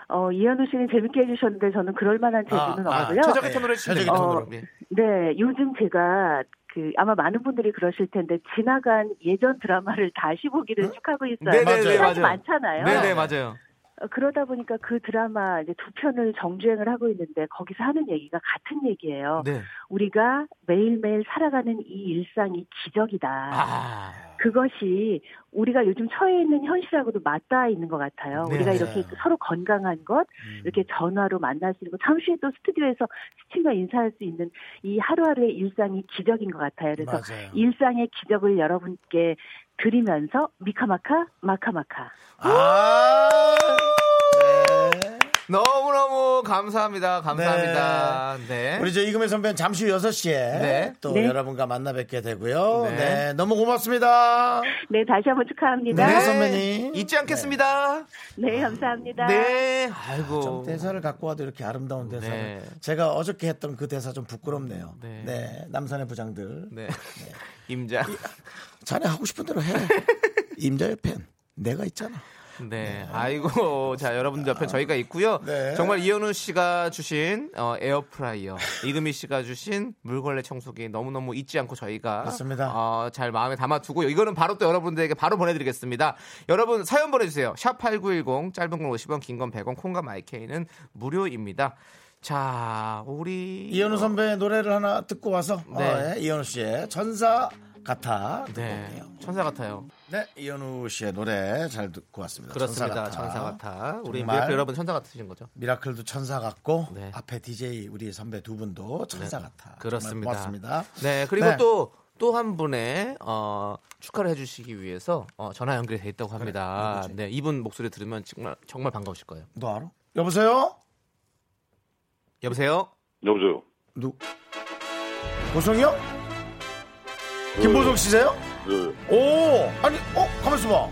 어, 이현우 씨는 재밌게 해주셨는데 저는 그럴 만한 재주는 아, 아, 없고요. 최적의 네, 톤으로 해주시면 최적의 됩니다. 톤으로. 네. 네, 요즘 제가 그 아마 많은 분들이 그러실 텐데 지나간 예전 드라마를 다시 보기를 축하고 있어요. 네네네, 맞아요. 시간이 맞아요. 많잖아요. 네네, 맞아요. 어, 그러다 보니까 그 드라마 이제 두 편을 정주행을 하고 있는데 거기서 하는 얘기가 같은 얘기예요. 네. 우리가 매일매일 살아가는 이 일상이 기적이다. 아, 그것이 우리가 요즘 처해 있는 현실하고도 맞닿아 있는 것 같아요. 네. 우리가 이렇게 서로 건강한 것, 이렇게 전화로 만날 수 있는 것, 잠시 또 스튜디오에서 시청자 인사할 수 있는 이 하루하루의 일상이 기적인 것 같아요. 그래서 맞아요. 일상의 기적을 여러분께 드리면서 미카마카 마카마카. 아, 네. 너무너무 감사합니다. 감사합니다. 네. 우리 저 이금희 선배는 잠시 후 6시에 네. 또 네. 여러분과 만나 뵙게 되고요. 네. 네. 너무 고맙습니다. 네, 다시 한번 축하합니다. 네, 선배님. 잊지 않겠습니다. 네, 감사합니다. 네. 아이고. 좀 대사를 갖고 와도 이렇게 아름다운 대사를. 네. 제가 어저께 했던 그 대사 좀 부끄럽네요. 네. 네. 남산의 부장들. 네. 임자. 자네 하고 싶은 대로 해. 임자의 팬. 내가 있잖아. 네. 아이고. 자, 여러분들 옆에 저희가 있고요. 네. 정말 이현우 씨가 주신 어, 에어프라이어, 이금희 씨가 주신 물걸레 청소기 너무너무 잊지 않고 저희가 맞습니다. 어, 잘 마음에 담아두고요. 이거는 바로 또 여러분들에게 바로 보내드리겠습니다. 여러분 사연 보내주세요. 샵 8910 짧은 건 50원, 긴 건 100원, 콩과 마이케이는 무료입니다. 자, 우리 이현우 선배의 노래를 하나 듣고 와서 네. 어, 예, 이현우 씨의 천사 같아 듣고 네. 올게요. 천사 같아요. 네, 이현우 씨의 노래 잘 듣고 왔습니다. 그렇습니다. 천사 천사 같아. 우리 miracle 여러분 천사 같으신 거죠? miracle도 천사 같고 네. 앞에 DJ 우리 선배 두 분도 천사 같아. 그렇습니다. 고맙습니다. 네, 그리고 네. 또또 한 분의 어, 축하를 해주시기 위해서 어, 전화 연결이 돼 있다고 합니다. 네, 이분 목소리 들으면 정말 정말 반가우실 거예요. 너 알아? 여보세요? 여보세요. 여보세요. 누? 보성이요? 김보성 씨세요? 네. 오, 아니, 어, 가만있어 봐.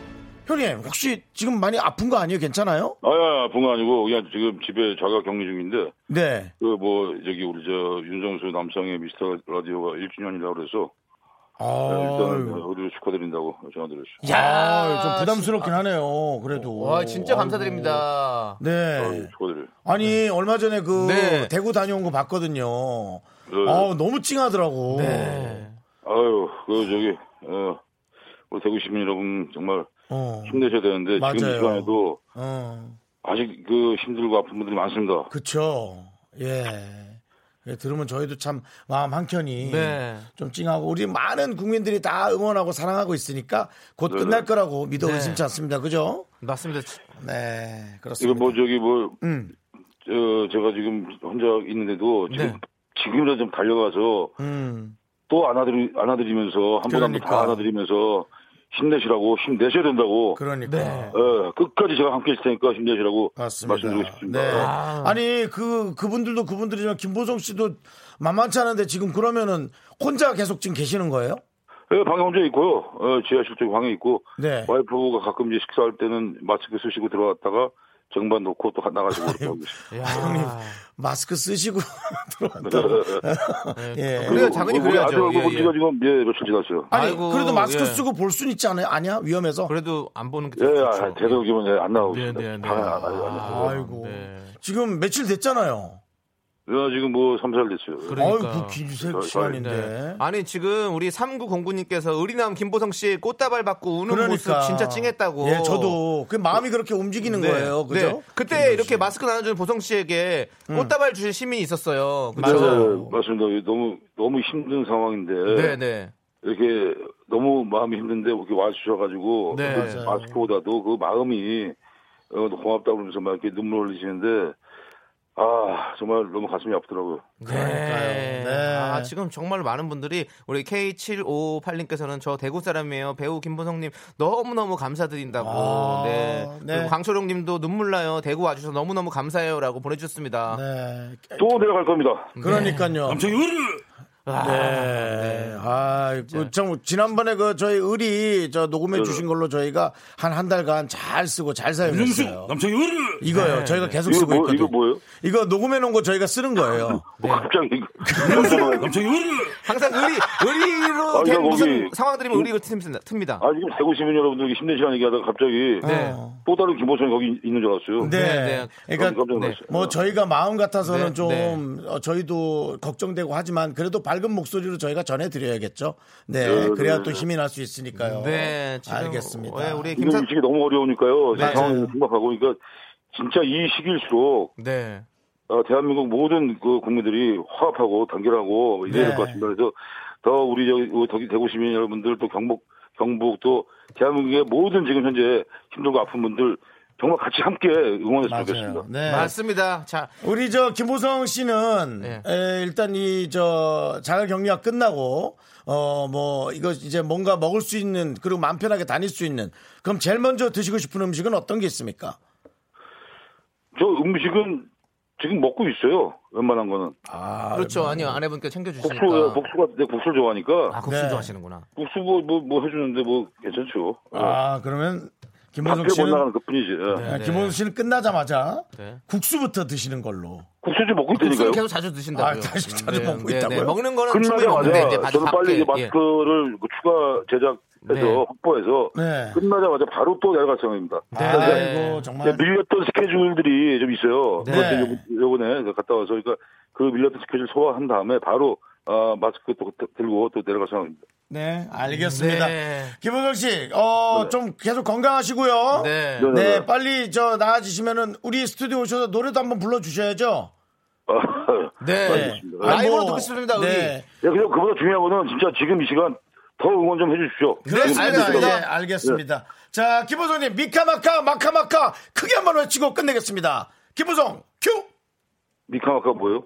형님, 혹시 지금 많이 아픈 거 아니에요? 괜찮아요? 아야 아픈 거 아니고 그냥 지금 집에 자가 격리 중인데 네. 그 뭐 저기 우리 저 윤정수 남성의 미스터 라디오가 1주년이라고 그래서 일단은 아, 어디로 축하드린다고 전화드렸어요. 야, 좀 부담스럽긴 하네요. 그래도. 와, 진짜 아이고. 감사드립니다. 네. 아유, 축하드려요. 아니, 얼마 전에 그 네. 대구 다녀온 거 봤거든요. 네. 아, 너무 찡하더라고. 네. 아유 그 저기 어 우리 대구 시민 여러분 정말 어. 힘내셔야 되는데 지금 맞아요. 이 시간에도 어. 아직 그 힘들고 아픈 분들이 많습니다. 그쵸. 예. 예, 들으면 저희도 참 마음 한켠이 네. 좀 찡하고 우리 많은 국민들이 다 응원하고 사랑하고 있으니까 곧 네네. 끝날 거라고 믿어 네. 의심치 않습니다. 그죠? 맞습니다. 네, 이거 그렇습니다. 뭐 저기 뭐 음, 저, 제가 지금 혼자 있는데도 지금 네. 지금이라도 좀 달려가서 음. 또 안아드리, 안아드리면서 한 번 한번 그러니까. 다 안아드리면서 힘내시라고 힘내셔야 된다고 그러니까. 네. 어, 끝까지 제가 함께 있을 테니까 힘내시라고 맞습니다. 말씀드리고 싶습니다. 네. 아. 아니 그 그분들도 그분들이지만 김보성 씨도 만만치 않은데 지금 그러면은 혼자 계속 지금 계시는 거예요? 예, 방에 혼자 있고요. 어, 지하실 쪽 방에 있고 네. 와이프가 가끔 이제 식사할 때는 마스크 쓰시고 들어갔다가 정반 놓고 또 나가시고 그렇게 하고 있어요. 야. 마스크 쓰시고 들어왔다고. 예. 그래요, 당연히 우리 그래야죠. 아들 얼굴 예, 예. 지금 예, 며칠 지났어요. 아니 아이고, 그래도 마스크 예. 쓰고 볼 수는 있지 않아요? 아니야 위험해서. 그래도 안 보는 게 예, 좋죠. 아, 되도록이면 예, 안 나오고 네, 있습니다. 네, 네. 안, 아이고 네. 지금 며칠 됐잖아요. 예, 지금 뭐 3, 4일 됐어요. 그러니까. 아이고 긴 세- 저- 시간인데. 네. 아니 지금 우리 3909님께서 의리남 김보성 씨 꽃다발 받고 우는 그러니까 모습 진짜 찡했다고. 예, 저도 그 마음이 그렇게 움직이는 네. 거예요. 그죠? 네. 그때 이렇게 마스크 나눠준 보성 씨에게 꽃다발 주신 시민이 있었어요. 그렇죠? 네, 맞습니다. 너무 너무 힘든 상황인데 네, 네. 이렇게 너무 마음이 힘든데 이렇게 와주셔가지고 네. 그. 마스크보다도 그 마음이 어, 고맙다 그러면서 막 이렇게 눈물 흘리시는데 아 정말 너무 가슴이 아프더라고요. 네. 네. 아, 지금 정말 많은 분들이 우리 K7558님께서는 저 대구 사람이에요. 배우 김보성님 너무 너무 감사드린다고. 아, 네. 네. 그리고 광초롱님도 눈물 나요. 대구 와주셔서 너무 너무 감사해요라고 보내주셨습니다. 네. 또 내려갈 겁니다. 그러니까요. 남창이 아, 네. 아, 그, 참, 지난번에 그, 저희 의리, 저, 녹음해 주신 걸로 저희가 한 한 달간 잘 쓰고 잘 사용했어요. 남창이 이거요. 저희가 계속 쓰고 뭐 있거든요. 이거 뭐예요? 이거 녹음해 놓은 거 저희가 쓰는 거예요. 뭐 갑자기 남창이 항상 의리, 의리로 아, 된 무슨 상황들이면 의리로 틉니다. 틉니다. 아 지금 대구 시민 여러분들 힘내시라는 얘기하다가 갑자기 네. 또 다른 김보성이 거기 있는 줄 알았어요. 네. 네, 네. 그러니까, 네. 뭐 저희가 마음 같아서는 네, 좀 네. 어, 저희도 걱정되고 하지만 그래도 밝은 목소리로 저희가 전해드려야겠죠. 네, 네, 그래야 네, 또 네. 힘이 날 수 있으니까요. 네, 알겠습니다. 예, 우리 지금 김사, 이 시기 너무 어려우니까요. 네. 상황이 심각하고 그러니까 진짜 이 시기일수록 네. 어, 대한민국 모든 그 국민들이 화합하고 단결하고 이래야 될 네. 것 같습니다. 그래서 더 우리 저기 더- 대구 시민 여러분들 또 경북 경북 또 대한민국의 모든 지금 현재 힘들고 아픈 분들 정말 같이 함께 응원했으면 좋겠습니다. 네. 맞습니다. 자, 우리 저 김보성 씨는 네. 에, 일단 이 저 자가 격리가 끝나고 어 뭐 이거 이제 뭔가 먹을 수 있는 그리고 마음 편하게 다닐 수 있는 그럼 제일 먼저 드시고 싶은 음식은 어떤 게 있습니까? 저 음식은 지금 먹고 있어요. 웬만한 거는 아 그렇죠. 아니요. 아내분께 챙겨주시니까. 국수 복수가 내 국수를 좋아하니까 아, 국수 네. 좋아하시는구나. 국수 뭐 뭐 뭐 해주는데 뭐 괜찮죠. 아 그러면 못 씨는 나가는 것 뿐이지. 예. 아, 김보성 씨는 끝나자마자 네. 국수부터 드시는 걸로. 국수 좀 먹고 있다니까요. 계속 자주 드신다고요. 아, 자주- 자주 먹고 있다고요? 먹는 거는 충분히 먹는데 끝나자마자 이제 저는 밖- 빨리 이제 예. 마스크를 그 추가 제작해서 네. 확보해서 네. 끝나자마자 바로 또 내려갈 생각입니다. 네. 아이고 정말. 밀렸던 스케줄들이 좀 있어요. 네. 요번에 갔다 와서 그러니까 그 밀렸던 스케줄 소화한 다음에 바로 아, 마스크 또 들고 또 내려갈 생각입니다. 네 알겠습니다. 네. 김보성 씨, 어좀 계속 건강하시고요. 네. 네. 네, 빨리 저 나아지시면은 우리 스튜디오 오셔서 노래도 한번 불러주셔야죠. 네. 알겠습니다. 라이브로 뭐, 듣고 싶습니다, 우리. 네. 예, 그리고 그보다 중요한 거는 진짜 지금 이 시간 더 응원 좀 해주십시오. 그렇습니다. 알겠습니다. 네, 알겠습니다. 자, 김보성님, 미카마카, 마카마카, 크게 한번 외치고 끝내겠습니다. 김보성, 큐! 미카마카 뭐예요?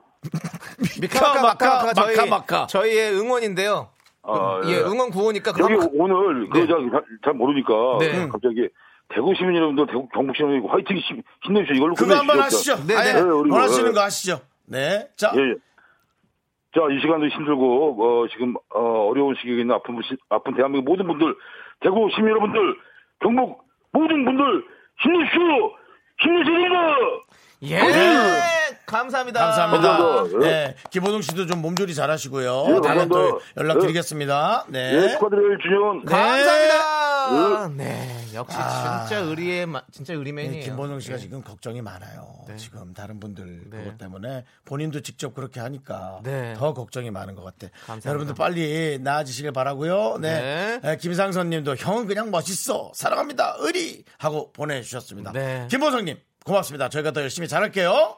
미카마카 마카마카 저희 마카마카. 저희의 응원인데요. 아, 예, 응원 구호니까 여기 오늘 네. 그잘 모르니까 네. 갑자기 대구 시민 여러분들, 대구 경북 시민 여러분 화이팅 힘- 힘내주세요. 이걸로 그거 한번. 하시죠. 네, 네. 우리 원하시는 뭐, 거 하시죠. 네. 자, 예, 예. 자, 이 시간도 힘들고, 어, 지금, 어, 어려운 시기에 있는 아픈, 분- 아픈 대한민국 모든 분들, 대구 시민 여러분들, 경북 모든 분들, 힘내십시오! 힘내셔야 됩니다! 예. 감사합니다. 감사합니다. 감사합니다. 네. 김호동 씨도 좀 몸조리 잘 하시고요. 예, 다음에 또. 연락드리겠습니다. 네. 예, 축하드려요, 준현. 감사합니다. 네, 역시 아. 진짜 의리의 마- 진짜 네, 의리맨이에요. 김보동 씨가 네. 지금 걱정이 많아요. 지금 다른 분들 네. 그것 때문에 본인도 직접 그렇게 하니까 네. 더 걱정이 많은 것 같아. 감사합니다. 여러분들 빨리 나아지시길 바라고요. 네. 네, 김상선님도 형은 그냥 멋있어 사랑합니다 의리 하고 보내주셨습니다. 네. 김보성님 고맙습니다. 저희가 더 열심히 잘할게요.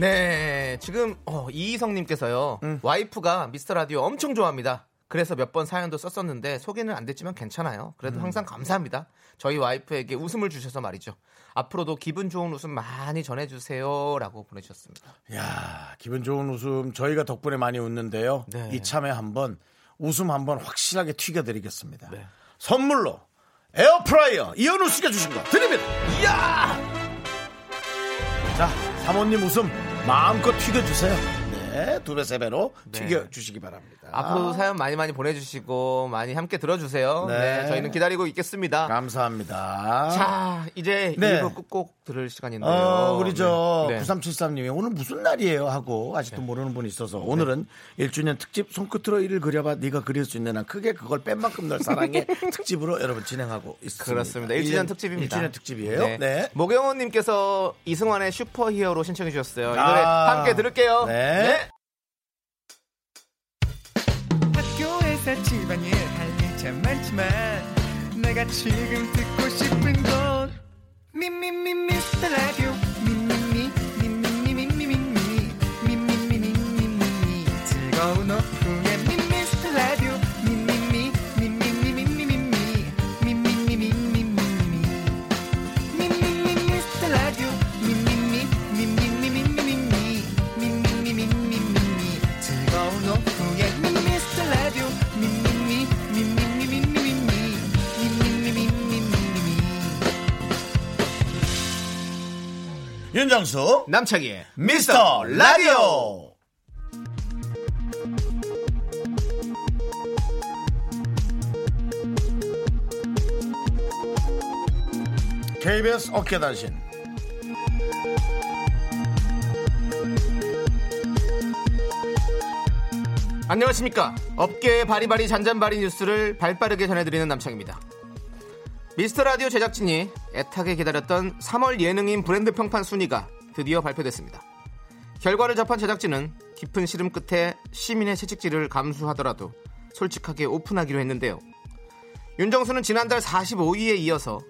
네, 지금 어, 이희성님께서요. 와이프가 미스터 라디오 엄청 좋아합니다. 그래서 몇 번 사연도 썼었는데 소개는 안 됐지만 괜찮아요. 그래도 항상 감사합니다. 저희 와이프에게 웃음을 주셔서 말이죠. 앞으로도 기분 좋은 웃음 많이 전해주세요라고 보내주셨습니다. 야 기분 좋은 웃음 저희가 덕분에 많이 웃는데요. 네. 이참에 한번 웃음 한번 확실하게 튀겨드리겠습니다. 네. 선물로 에어프라이어 이현우 씨가 주신 거 드립니다. 이야! 자 사모님 웃음 마음껏 튀겨주세요. 네, 두 배, 세 배로 네. 튀겨주시기 바랍니다. 앞으로도 사연 많이 많이 보내주시고 많이 함께 들어주세요. 네. 네, 저희는 기다리고 있겠습니다. 감사합니다. 자, 이제 네. 일부 끝곡 들을 시간인데요. 어, 우리 저 네. 네. 9373님이 오늘 무슨 날이에요 하고 아직도 모르는 분이 있어서 오늘은 1주년 특집 손끝으로 이를 그려봐 네가 그릴 수 있는 한 크게 그걸 뺀 만큼 널 사랑해 특집으로 여러분 진행하고 있습니다. 그렇습니다. 1주년 특집입니다. 1주년 특집이에요. 네. 모경호님께서 이승환의 슈퍼히어로 신청해 주셨어요. 이 노래 아. 함께 들을게요. 네. 학교에서 집안일 할일참 많지만 내가 지금 듣고 싶은 건 미미미 미스터 라디오 미미미 미미미 미미미 미미미 미미미 즐거운 오후 윤정수 남창희의 미스터 라디오 KBS 어깨단신 안녕하십니까. 업계의 바리바리 잔잔바리 뉴스를 발빠르게 전해드리는 남창입니다. 미스터 라디오 제작진이 애타게 기다렸던 3월 예능인 브랜드 평판 순위가 드디어 발표됐습니다. 결과를 접한 제작진은 깊은 시름 끝에 시민의 채찍질을 감수하더라도 솔직하게 오픈하기로 했는데요. 윤정수는 지난달 45위에 이어서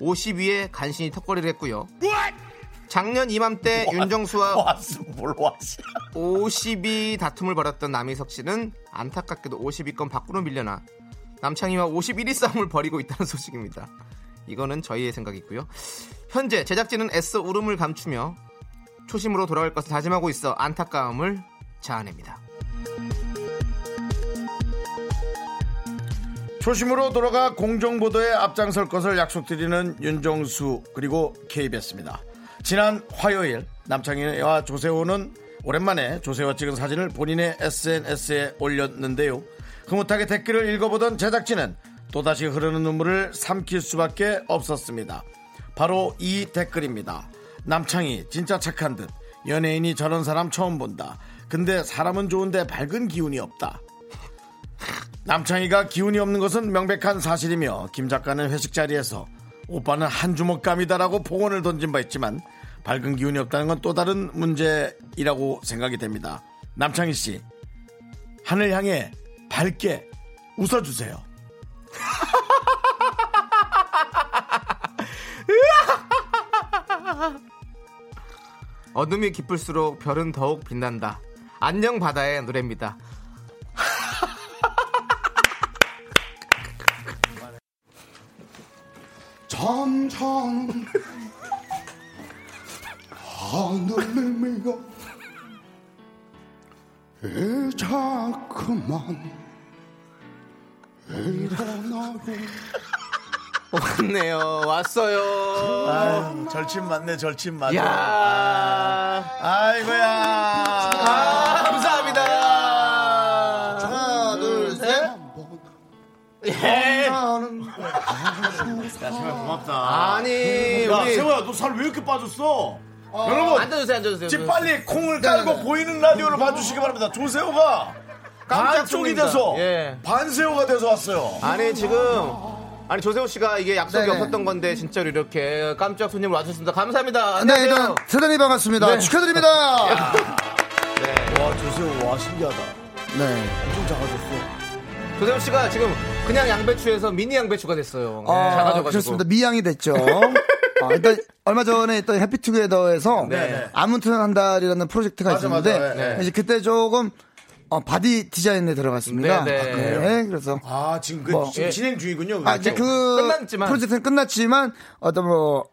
50위에 간신히 턱걸이를 했고요. 작년 이맘때 윤정수와 뭘 왔어 50위 다툼을 벌였던 남희석 씨는 안타깝게도 50위권 밖으로 밀려나 남창희와 51위 싸움을 벌이고 있다는 소식입니다. 이거는 저희의 생각이고요. 현재 제작진은 애써 울음을 감추며 초심으로 돌아올 것을 다짐하고 있어 안타까움을 자아냅니다. 초심으로 돌아가 공정보도에 앞장설 것을 약속드리는 윤정수 그리고 KBS입니다. 지난 화요일 남창희와 조세호는 오랜만에 조세호가 찍은 사진을 본인의 SNS에 올렸는데요. 흐뭇하게 댓글을 읽어보던 제작진은 또다시 흐르는 눈물을 삼킬 수밖에 없었습니다. 바로 이 댓글입니다. 남창희 진짜 착한 듯 연예인이 저런 사람 처음 본다. 근데 사람은 좋은데 밝은 기운이 없다. 남창희가 기운이 없는 것은 명백한 사실이며 김 작가는 회식 자리에서 오빠는 한 주먹감이다라고 폭언을 던진 바 있지만 밝은 기운이 없다는 건 또 다른 문제이라고 생각이 됩니다. 남창희 씨 하늘 향해 밝게 웃어주세요. 어둠이 깊을수록 별은 더욱 빛난다. 안녕 바다의 노래입니다. 점점 하늘을 밀어 이 자꾸만 일어나고 왔네요. 왔어요. 아유, 절친 맞네, 절친 맞네. 야 아이고야. 아, 감사합니다. 하나, 둘, 셋. 예. 야, 정말 고맙다. 아니, 야, 우리 세호야, 너 살 왜 이렇게 빠졌어? 여러분 여러분, 앉아주세요, 앉아주세요. 지금 빨리 콩을 깔고 보이는 라디오를 봐주시기 바랍니다. 조세호가 깜짝 쪽이 반쪽입니다. 돼서 예. 반세호가 돼서 왔어요. 아니 지금 아니 조세호 씨가 이게 약속이 네네. 없었던 건데 진짜로 이렇게 깜짝 손님을 와주셨습니다. 감사합니다. 네 안녕하세요. 일단 대단히 반갑습니다 네. 축하드립니다 와, 조세호, 와, 신기하다. 네. 엄청 작아졌어. 조세호 씨가 지금 그냥 양배추에서 미니 양배추가 됐어요. 네, 아, 작아져가지고. 그렇습니다. 미양이 됐죠. 아, 일단 얼마 전에 있던 해피투게더에서 네. 아무튼 한 달이라는 프로젝트가 맞아, 있었는데 맞아. 네. 이제 그때 조금 어, body design에 들어갔습니다. 네, 네. 아, 그래. 그래서 아, 지금 그 뭐, 지금 예. 진행 중이군요. 아, 이제 그 끝났지만. 프로젝트는 끝났지만 어떤 뭐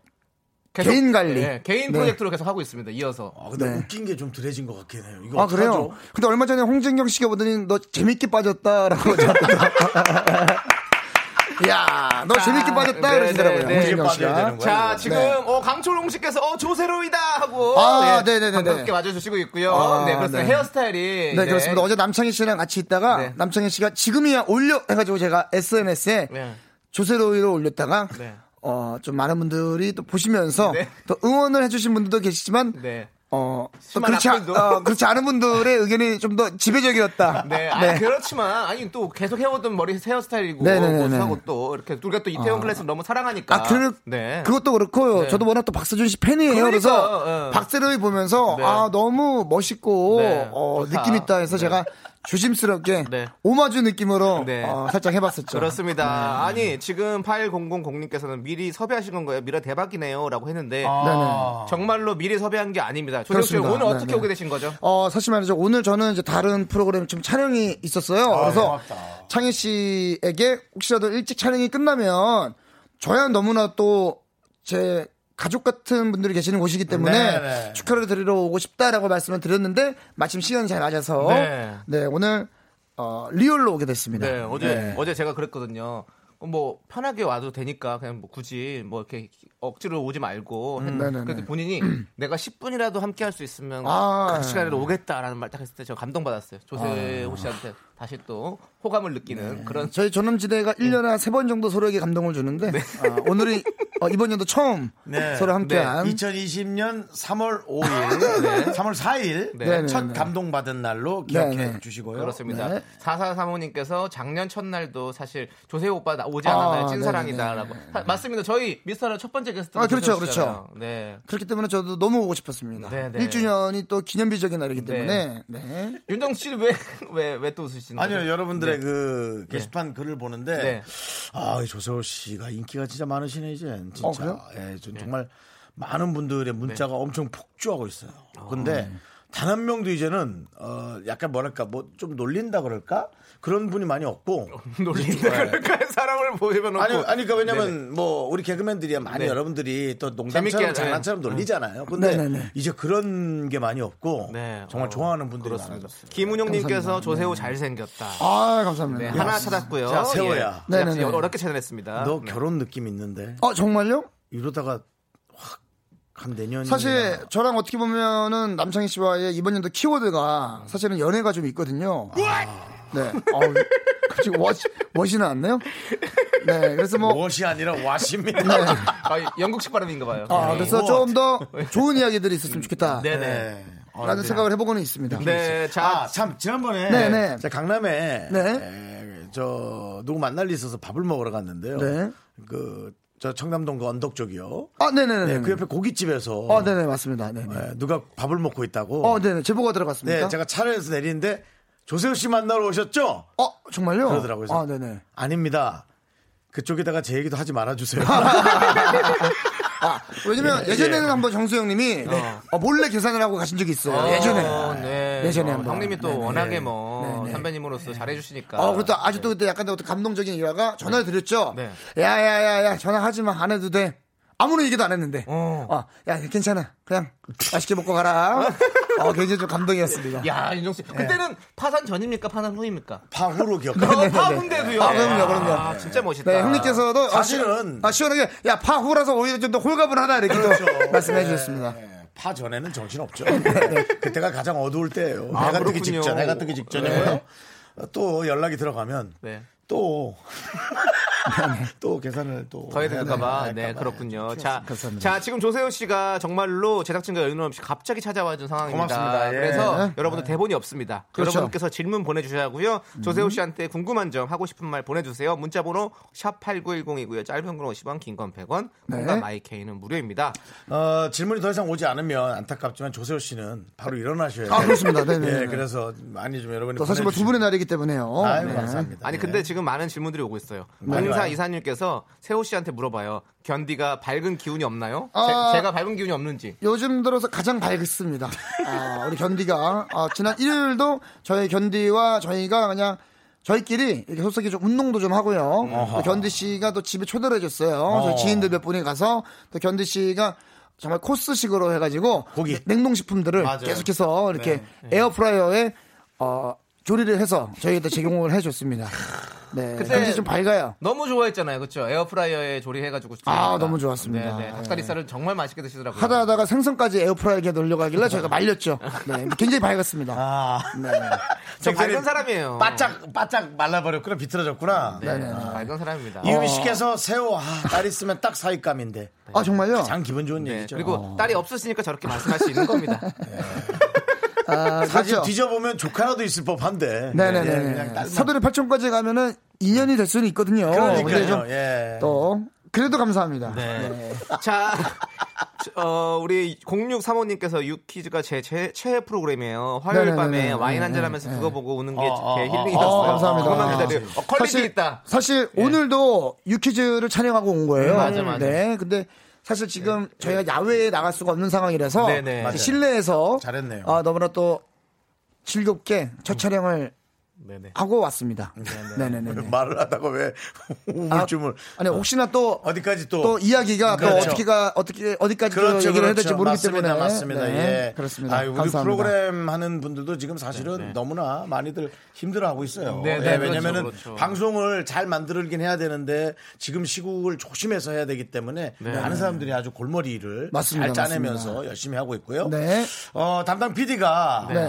계속, 개인 관리. 네, 개인 네. 프로젝트로 계속 하고 있습니다. 이어서. 아, 근데 네. 웃긴 게 좀 덜해진 것 같긴 해요. 이거 아 그래요? 근데 얼마 전에 홍진경 씨가 보더니 너 재밌게 빠졌다라고 야, 너 재밌게 빠졌다 네, 그러시더라고요. 네, 네. 되는 씨가. 거야? 자. 지금 네. 어, 강초롱 씨께서 어, 조세로이다 하고 아, 네네네 네. 반갑게 맞아주시고 있고요. 아, 네, 그렇습니다. 네. 헤어스타일이 네, 그렇습니다. 어제 남창희 씨랑 같이 있다가 네. 남창희 씨가 지금이야 올려 해가지고 제가 SNS에 네. 조세로이로 올렸다가 네. 어, 좀 많은 분들이 또 보시면서 네. 또 응원을 해주신 분들도 계시지만 네. 어, 그렇지, 않. 어, 그렇지 않은 분들의 의견이 좀 더 지배적이었다. 네, 아니, 그렇지만 아니 또 계속 해오던 머리 헤어스타일이고 네네네네. 뭐 하고 또 이렇게 우리가 또 이태원 클래스를 너무 사랑하니까. 아, 그, 네. 그것도 그렇고, 네. 저도 워낙 또 박서준 씨 팬이에요. 그래서 그러니까, 예. 박세로이 보면서, 네. 아, 너무 멋있고, 네, 어. 느낌 있다 해서 네. 제가 조심스럽게 네. 오마주 느낌으로 네. 어, 살짝 해봤었죠. 그렇습니다. 아니 지금 8000님께서는 미리 섭외하신 건가요? 미라 대박이네요라고 했는데 아. 정말로 미리 섭외한 게 아닙니다. 조정 씨 그렇습니다. 오늘 네, 어떻게 네. 오게 되신 거죠? 어, 사실 말이죠. 오늘 저는 이제 다른 프로그램 좀 촬영이 있었어요. 아, 그래서 고맙다. 창희 씨에게 혹시라도 일찍 촬영이 끝나면 저야 너무나 또 제 가족 같은 분들이 계시는 곳이기 때문에 네네. 축하를 드리러 오고 싶다라고 말씀을 드렸는데 마침 시간이 잘 맞아서 네. 네, 오늘 어, 리얼로 오게 됐습니다. 네, 어제 네. 어제 제가 그랬거든요. 어, 뭐 편하게 와도 되니까 그냥 뭐 굳이 뭐 이렇게 억지로 오지 말고 했는데 네네네. 근데 본인이 내가 10분이라도 함께 할 수 있으면 아. 그 시간에 오겠다라는 말 딱 했을 때 저 감동받았어요. 조세호 씨한테 다시 또 호감을 느끼는 그런 저희 조남지대가 1년에 한세번 정도 서로에게 감동을 주는데 아, 오늘이 어, 이번 연도 처음 네. 서로 함께한 2020년 3월 5일, 3월 4일 네. 첫 네, 네. 감동받은 날로 기억해 네, 네. 주시고요. 그렇습니다. 네. 4435님께서 작년 첫날도 사실 조세호 오빠 나- 오지 않았나요? 아, 찐사랑이다라고. 사- 맞습니다. 저희 미스터의 첫 번째 게스트. 아, 그렇죠, 그렇죠. 네. 그렇기 때문에 저도 너무 오고 싶었습니다. 네, 네. 1주년이 또 기념비적인 날이기 네. 때문에 네. 윤정 씨는 왜, 왜, 왜 또 웃으시 는 거죠? 아니요, 여러분들의 네. 그 게시판 글을 보는데 네. 아, 이 조세호 씨가 인기가 진짜 많으시네 이제 진짜. 어, 그래요? 예, 전 정말 많은 분들의 문자가 네. 엄청 폭주하고 있어요. 근데 아. 단 한 명도 이제는 어 약간 뭐랄까 뭐 좀 놀린다 그럴까 그런 분이 많이 없고 놀린다 그럴까요? 사람을 보시면 아니. 아니, 그러니까 왜냐면 네네. 뭐 우리 개그맨들이야 많이 네. 여러분들이 또 농담처럼. 장난처럼 놀리잖아요. 근데 네네네. 이제 그런 게 많이 없고 네. 정말 어, 좋아하는 분들이. 김은용님께서 감사합니다. 조세호 잘생겼다. 아, 감사합니다. 네, 하나 찾았고요. 자, 세호야. 예. 어렵게 찾아냈습니다. 너 네. 결혼 느낌 있는데 어, 정말요? 이러다가 확 한 내년 사실 저랑 어떻게 보면은 남창희 씨와의 이번 연도 키워드가 사실은 연애가 좀 있거든요. 네. 어우, 갑자기 멋, 멋이 나왔네요? 네. 그래서 뭐, 무엇이 아니라 와십니다. 네. 아, 영국식 발음인가 봐요. 아, 네. 그래서 뭐. 좀더 좋은 이야기들이 있었으면 좋겠다. 네네. 네. 라는 생각을 해보고는 있습니다. 네, 자, 아, 참, 지난번에. 네, 네. 제가 강남에. 네. 에, 저, 누구 만날 일 있어서 밥을 먹으러 갔는데요. 네. 그, 저 청담동 그 언덕 쪽이요. 아, 네네네. 네, 그 옆에 고깃집에서. 어, 네네, 맞습니다. 네네. 에, 누가 밥을 먹고 있다고. 어, 네네. 제보가 들어갔습니까? 네, 제가 차량에서 내리는데 조세호 씨 만나러 오셨죠? 어, 정말요? 그러더라고요. 아, 네네. 아닙니다. 그쪽에다가 제 얘기도 하지 말아주세요. 아, 왜냐면 예, 예전에는 예. 한번 정수영님이 어, 몰래 계산을 하고 가신 적이 있어요. 예전에. 어, 네. 예전에 어, 한번. 형님이 또 네네. 워낙에 뭐 네네. 선배님으로서 잘해주시니까. 어, 그렇다. 아직도 그때 약간 어떤 감동적인 일화가 전화를 드렸죠. 네. 야, 야, 야, 야, 전화하지 마. 안 해도 돼. 아무런 얘기도 안 했는데. 어. 어, 야, 괜찮아. 그냥 맛있게 먹고 가라. 어, 굉장히 좀 감동이었습니다. 야, 윤정수 씨. 그때는 파산 전입니까? 파산 후입니까? 파후로 기억. 어, 파후인데도요. 아, 그럼요, 그럼요. 아, 진짜 멋있다. 네, 형님께서도 아, 사실은- 시, 아, 시원하게 야, 파후라서 오히려 좀 더 홀가분하다 이렇게 또 그렇죠. 말씀해 주셨습니다. 네, 파 전에는 정신 없죠. 그때가 가장 어두울 때예요. 아, 해가 뜨기 그렇군요. 직전, 해가 뜨기 직전이고요. 또 연락이 들어가면 네. 또. 또 계산을 또 더 해야 해야 될까봐. 돼- 네, 할까봐. 그렇군요. 자, 감사합니다. 자, 지금 조세호 씨가 정말로 제작진과 연락 없이 갑자기 찾아와 준 상황입니다. 고맙습니다. 예. 그래서 네. 여러분들 대본이 없습니다. 그렇죠. 여러분께서 질문 보내주셔야 하고요. 조세호 씨한테 궁금한 점, 하고 싶은 말 보내주세요. 문자번호 샵 8910이고요. 짧은 건 50원, 긴 건 100원, 네. 공감 마이케이는 무료입니다. 어, 질문이 더 이상 오지 않으면 안타깝지만 조세호 씨는 바로 일어나셔야 돼요. 아, 그렇습니다. 네네. 예, 그래서 많이 좀 여러분이 또 사실 뭐 두 분의 날이기 때문에요. 아유, 네. 감사합니다. 아니 예. 근데 지금 많은 질문들이 오고 있어요. 많이 공사. 이사님께서 세호 씨한테 물어봐요. 견디가 밝은 기운이 없나요? 아. 제, 가 밝은 기운이 없는지. 요즘 들어서 가장 밝습니다. 아, 우리 견디가 아, 지난 일요일도 저희 견디와 저희가 그냥 저희끼리 이렇게 소속이 좀 운동도 좀 하고요. 또 견디 씨가 또 집에 초대를 해줬어요. 저희 지인들 몇 분이 가서 또 견디 씨가 정말 코스식으로 해가지고 고기. 냉동식품들을 맞아요. 계속해서 이렇게 네. 에어프라이어에 어, 조리를 해서 저희한테 제공을 해줬습니다. 네, 그때- 좀 밝아요. 너무 좋아했잖아요, 그렇죠? 에어프라이어에 조리해가지고. 아. 너무 좋았습니다. 네, 네. 닭다리살을 정말 맛있게 드시더라고요. 하다 하다가 생선까지 에어프라이어에 돌려가길래 저희가 말렸죠. 네, 굉장히 밝았습니다. 아, 네. 저 밝은 사람이에요. 바짝 바짝 말라버렸구나 비틀어졌구나. 네, 네네. 저 밝은 사람입니다. 이유미 씨께서 새우 아, 딸 있으면 딱 사윗감인데 아 정말요? 가장 기분 좋은 네, 얘기죠. 그리고 딸이 없으시니까 저렇게 말씀할 수 있는 겁니다. 아, 사실 그렇죠. 뒤져보면 조카라도 있을 법한데. 예, 그냥 네네네. 딸만. 서둘이 팔촌까지 가면은 인연이 될 수는 있거든요. 그러니까요. 좀 예. 또 그래도 감사합니다. 네. 자, 어, 우리 0635님께서 유퀴즈가 제, 제 최애 프로그램이에요. 화요일 네네네네. 밤에 와인 한잔 네, 하면서 네. 그거 보고 우는 게 어, 어, 제 어, 힐링이었어요. 어, 감사합니다. 그만. 어, 퀄리티 사실, 있다. 사실 오늘도 유퀴즈를 촬영하고 온 거예요. 음, 맞아, 맞아. 네. 근데 사실 지금 저희가 야외에 나갈 수가 없는 상황이라서 맞아요. 실내에서 잘했네요. 아, 너무나 또 즐겁게 첫 촬영을 네네. 하고 왔습니다. 네네네. 말을 하다가 왜 우울증을 아 니 혹시나 또 어디까지 또 또 이야기가 또 그렇죠. 어떻게가 어떻게 어디까지 또 그렇죠, 얘기를 해야 그렇죠. 될지 모르기 맞습니다, 때문에 맞습니다. 네, 예. 그렇습니다. 아유, 우리 감사합니다. 프로그램 하는 분들도 지금 사실은 너무나 많이들 힘들어하고 있어요. 네, 예, 네, 왜냐면은 그렇죠, 그렇죠. 방송을 잘 만들긴 해야 되는데 지금 시국을 조심해서 해야 되기 때문에 많은 사람들이 아주 골머리를 맞습니다, 잘 짜내면서 맞습니다. 열심히 하고 있고요. 네. 어, 담당 PD가 네.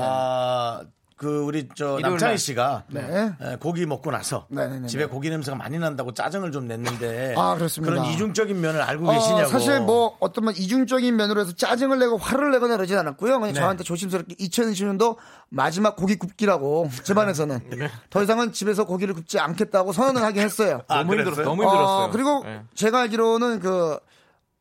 그 우리 저 남창희 날. 씨가 네. 에, 고기 먹고 나서 네, 네, 네, 집에 네. 고기 냄새가 많이 난다고 짜증을 좀 냈는데 아, 그렇습니다. 런 이중적인 면을 알고 어, 계시냐고. 사실 뭐 어떤 뭐 이중적인 면으로 해서 짜증을 내고 화를 내거나 그러진 않았고요. 그냥 저한테 조심스럽게 2020년도 마지막 고기 굽기라고 집안에서는 더 이상은 집에서 고기를 굽지 않겠다고 선언을 하긴 했어요. 아, 너무 힘들었어요. 너무 힘들었어요. 어, 그리고 네. 제가 알기로는 그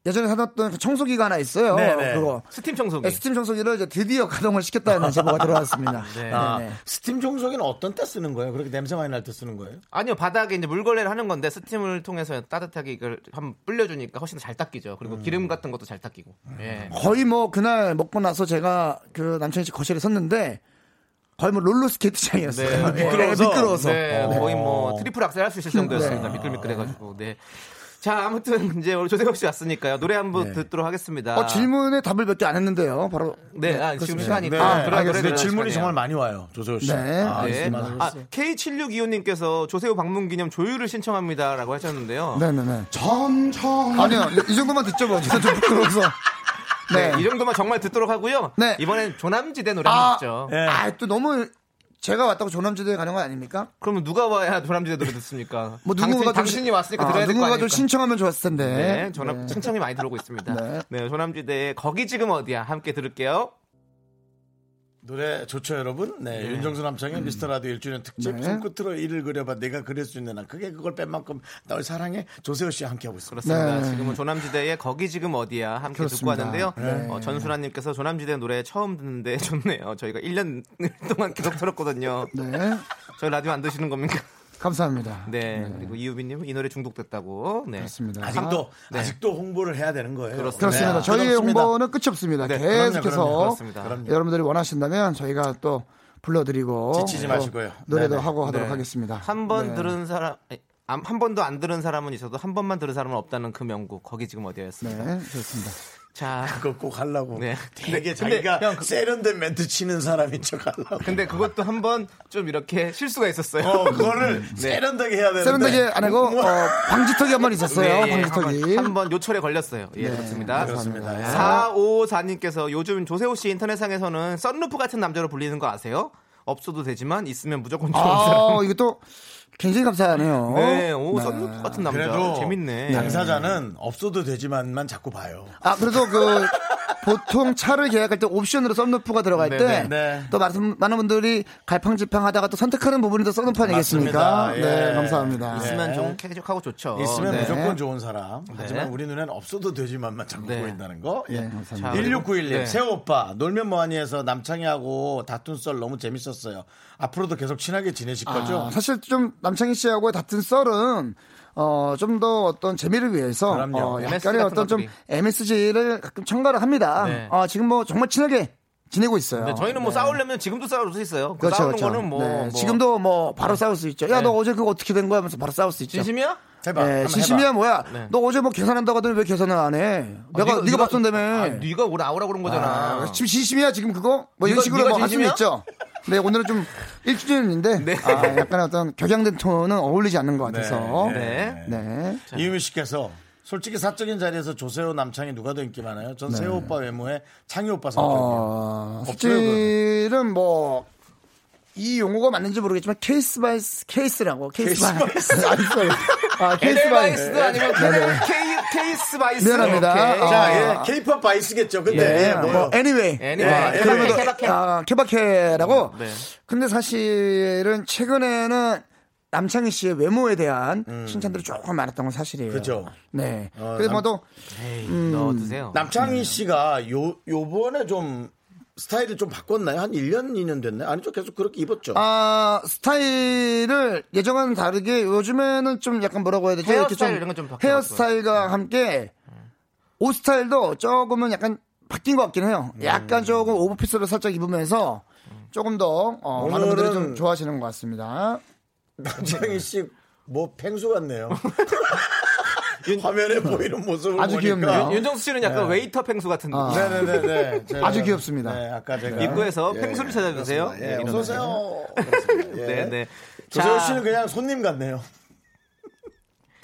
예전에 사놨던 그 청소기가 하나 있어요. 네네. 그거 스팀 청소기. 스팀 청소기를 이제 드디어 가동을 시켰다는 제보가 들어왔습니다. 네. 아, 네네. 스팀 청소기는 어떤 때 쓰는 거예요? 그렇게 냄새 많이 날 때 쓰는 거예요? 아니요, 바닥에 이제 물걸레를 하는 건데 스팀을 통해서 따뜻하게 이걸 한번 불려주니까 훨씬 더잘 닦이죠. 그리고 음. 기름 같은 것도 잘 닦이고. 예. 거의 뭐 그날 먹고 나서 제가 그씨 거실에 섰는데 거의 뭐 롤러 스케이트장이었어요. 네, 미끄러워서. 미끄러워서. 네, 네. 거의 뭐 트리플 악셀 할 수 있을 정도였습니다. 미끌미끌해가지고. 네. 자, 아무튼 이제 우리 조세호 씨 왔으니까 노래 한번 듣도록 하겠습니다. 어, 질문에 답을 몇 개 안 했는데요. 바로 네, 아, 지금 시간이 네. 아, 들어야 질문이 시간이에요. 정말 많이 와요, 조세호 씨. 네. 아, 네. 아, K7625님께서 조세호 방문 기념 조율을 신청합니다라고 하셨는데요. 네 네네. 아니요, 이 정도만 듣죠, 뭐. 저는 좀 부끄러워서. 네. 네. 이 정도만 정말 듣도록 하고요. 네. 이번엔 조남지대 노래 아, 한번 듣죠. 네. 아, 또 너무 제가 왔다고 조남지대에 가는 거 아닙니까? 그러면 누가 와야 조남지대 노래 듣습니까? 뭐 당신, 누군가 좀 당신이 신- 왔으니까 아, 들어야 될거 누군가 아닙니까? 좀 신청하면 좋았을 텐데. 네, 조남 신청이 많이 들어오고 있습니다. 네. 네, 조남지대의 거기 지금 어디야 함께 들을게요. 노래 좋죠, 여러분. 네, 윤정수 남창의 미스터 라디오 1주년 특집 네. 손끝으로 일을 그려봐 내가 그릴 수 있는 한 크게 그걸 뺀 만큼 널 사랑해 조세호 씨와 함께하고 있습니다. 그렇습니다. 네. 지금은 조남지대의 거기 지금 어디야 함께 듣고 그렇습니다. 왔는데요. 네. 어, 전수라님께서 조남지대 노래 처음 듣는데 좋네요. 저희가 1년 동안 계속 들었거든요. 네. 저희 라디오 안 드시는 겁니까? 감사합니다. 네. 그리고 이유빈님 이 노래 중독됐다고. 네. 그렇습니다. 아직도 네. 아직도 홍보를 해야 되는 거예요. 그렇습니다. 네, 저희의. 홍보는 끝이 없습니다. 네, 계속해서 그럼요. 그렇습니다. 여러분들이 원하신다면 저희가 또 불러드리고 지치지 또 마시고요. 노래도 네네. 하고 하도록 네. 하겠습니다. 한번 네. 들은 사람 한 번도 안 들은 사람은 있어도 한 번만 들은 사람은 없다는 그 명곡 거기 지금 어디였습니다. 네, 좋습니다. 자, 그거 꼭 하려고. 네. 되게 자기가 형, 그- 세련된 멘트 치는 사람인 척 하려고. 근데 그것도 한번 좀 이렇게 실수가 있었어요. 어, 그거를 세련되게 해야 되는데. 세련되게 안 하고 어, 방지턱이 한 번 있었어요. 네, 방지턱이. 한번 요철에 걸렸어요. 예, 네, 그렇습니다. 그렇습니다. 예. 4554님께서 요즘 조세호 씨 인터넷상에서는 썬루프 같은 남자로 불리는 거 아세요? 없어도 되지만 있으면 무조건 좋은 사람. 아, 이것도 굉장히 감사하네요. 네, 오, 썬루프 같은 남자. 그래도 재밌네. 당사자는 없어도 되지만만 자꾸 봐요. 아, 그래도 그 보통 차를 계약할 때 옵션으로 썬루프가 들어갈 네, 때 네, 네. 또 많은, 많은 분들이 갈팡질팡하다가 또 선택하는 부분이 또 썬루프 아니겠습니까? 맞습니다. 네, 예. 감사합니다. 있으면 네. 좀 쾌적하고 좋죠. 있으면 네. 무조건 좋은 사람. 하지만 네. 우리 눈에는 없어도 되지만만 자꾸 네. 보인다는 거. 예. 네, 감사합니다. 자, 1691님, 네. 세호 오빠, 놀면 뭐하니에서 남창희하고 다툰 썰 너무 재밌었어요. 앞으로도 계속 친하게 지내실 거죠? 아, 사실 좀 남창희 씨하고의 같은 썰은 어, 좀 더 어떤 재미를 위해서 그럼요. 어, 약간의 어떤 좀. MSG를 가끔 첨가를 합니다. 네. 어, 지금 뭐 정말 친하게 지내고 있어요. 네, 저희는 뭐 싸우려면 지금도 싸울 수 있어요. 그 그렇죠, 싸우는 그렇죠. 거는 뭐, 네, 뭐 지금도 뭐 바로 싸울 수 있죠. 야, 네. 너 어제 그거 어떻게 된 거야? 하면서 바로 싸울 수 있죠. 진심이야? 해봐. 네, 진심이야. 뭐야? 네. 너 어제 뭐 계산한다고 하더니 왜 계산을 안 해? 아, 내가 네가, 봤던다며. 아, 네가 오라 나오라 그런 거잖아. 아, 지금 진심이야 지금 그거? 뭐 이런 식으로 뭐 할 수는 진심이야? 있죠. 네, 오늘은 좀 1주년인데 네. 아, 약간 어떤 격양된 톤은 어울리지 않는 것 같아서. 네. 네. 이유미 씨께서 솔직히 사적인 자리에서 조세호 남창희 누가 더 인기 많아요? 전 세호 오빠 외모에 창희 오빠 성격이요. 어, 없어요, 사실은 뭐, 이 용어가 맞는지 모르겠지만, case by case라고, case by. 아니, 아, case by. 에델바이스도 아니고. 케이, 케이스 바이스. 미안합니다. 오케이. 아, 자, 예, 케이팝 바이스겠죠. 근데 네, 예, 뭐요? 뭐, anyway. Anyway. 네, 케바케, 그러면 케바케. 아, 케바케라고. 네. 근데 사실은 최근에는 남창희 씨의 외모에 대한 칭찬들이 조금 많았던 건 사실이에요. 음. 그죠. 네. 어, 그래서 남- 뭐또 음. 넣어 드세요. 남창희 씨가 요, 요번에 좀 스타일을 좀 바꿨나요? 한 1년, 2년 됐나요? 아니죠. 계속 그렇게 입었죠. 아, 스타일을 예전과는 다르게 요즘에는 좀 약간 뭐라고 해야? 이렇게 헤어스타일 좀 이런 건좀 바뀌었어요. 헤어스타일과 함께 옷 스타일도 조금은 약간 바뀐 것 같긴 해요. 음. 약간 조금 오버피스를 살짝 입으면서 조금 더 어, 많은 분들이 오늘은- 좀 좋아하시는 것 같습니다. 남창희 씨, 뭐, 펭수 같네요. 화면에 보이는 모습을 아주 보니까. 귀엽네요. 윤정수 씨는 약간 웨이터 펭수 같은 아. 느낌. 네네네. 네. 아주 귀엽습니다. 네, 아까 제가. 입구에서 예, 펭수를 찾아주세요. 예, 네, 어서 오세요. 그렇습니다. 예. 네, 네. 조세호 자, 씨는 그냥 손님 같네요.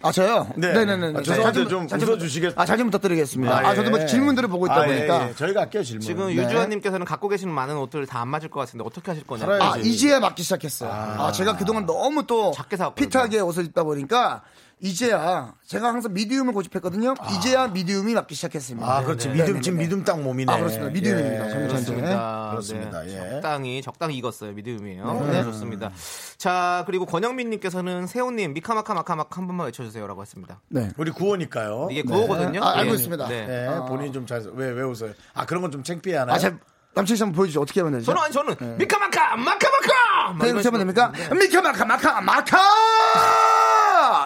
아, 저요? 네. 네네네. 아, 죄송한데 좀 웃어주시겠- 아, 잘좀 부탁드리겠습니다. 아, 예. 저도 뭐 질문들을 보고 있다 아, 예, 보니까. 예. 저희가 아껴요, 질문. 지금 네. 유주환님께서는 갖고 계시는 많은 옷들 다 안 맞을 것 같은데 어떻게 하실 거냐? 아, 이제야 맞기 시작했어요. 아, 제가 그동안 너무 또 작게 사왔거든요. 핏하게 옷을 입다 보니까 이제야 제가 항상 미디움을 고집했거든요. 이제야 미디움이 맞기 시작했습니다. 아, 그렇지. 네, 믿음, 네, 지금 네. 믿음 딱 몸이네. 아, 그렇습니다. 미디움입니다. 예. 그렇습니다. 그렇습니다. 네, 예. 적당히 적당히 익었어요. 미디움이에요. 네, 좋습니다. 자 그리고 권영민 님께서는 세호님 미카마카 마카마카 한 번만 외쳐 주세요라고 했습니다. 네. 우리 구호니까요. 이게 구호거든요. 아, 알고 예. 있습니다. 네. 예, 아. 본인이 좀 잘, 왜, 왜 웃어요? 아, 그런 건 좀 창피해 하나요? 아, 제 남친 씨 한번 보여주죠. 어떻게 하면 되죠? 저는 아니 저는 미카마카 마카마카 막 네, 이렇게 하면 됩니까? 식으로. 미카 마카 마카 마카!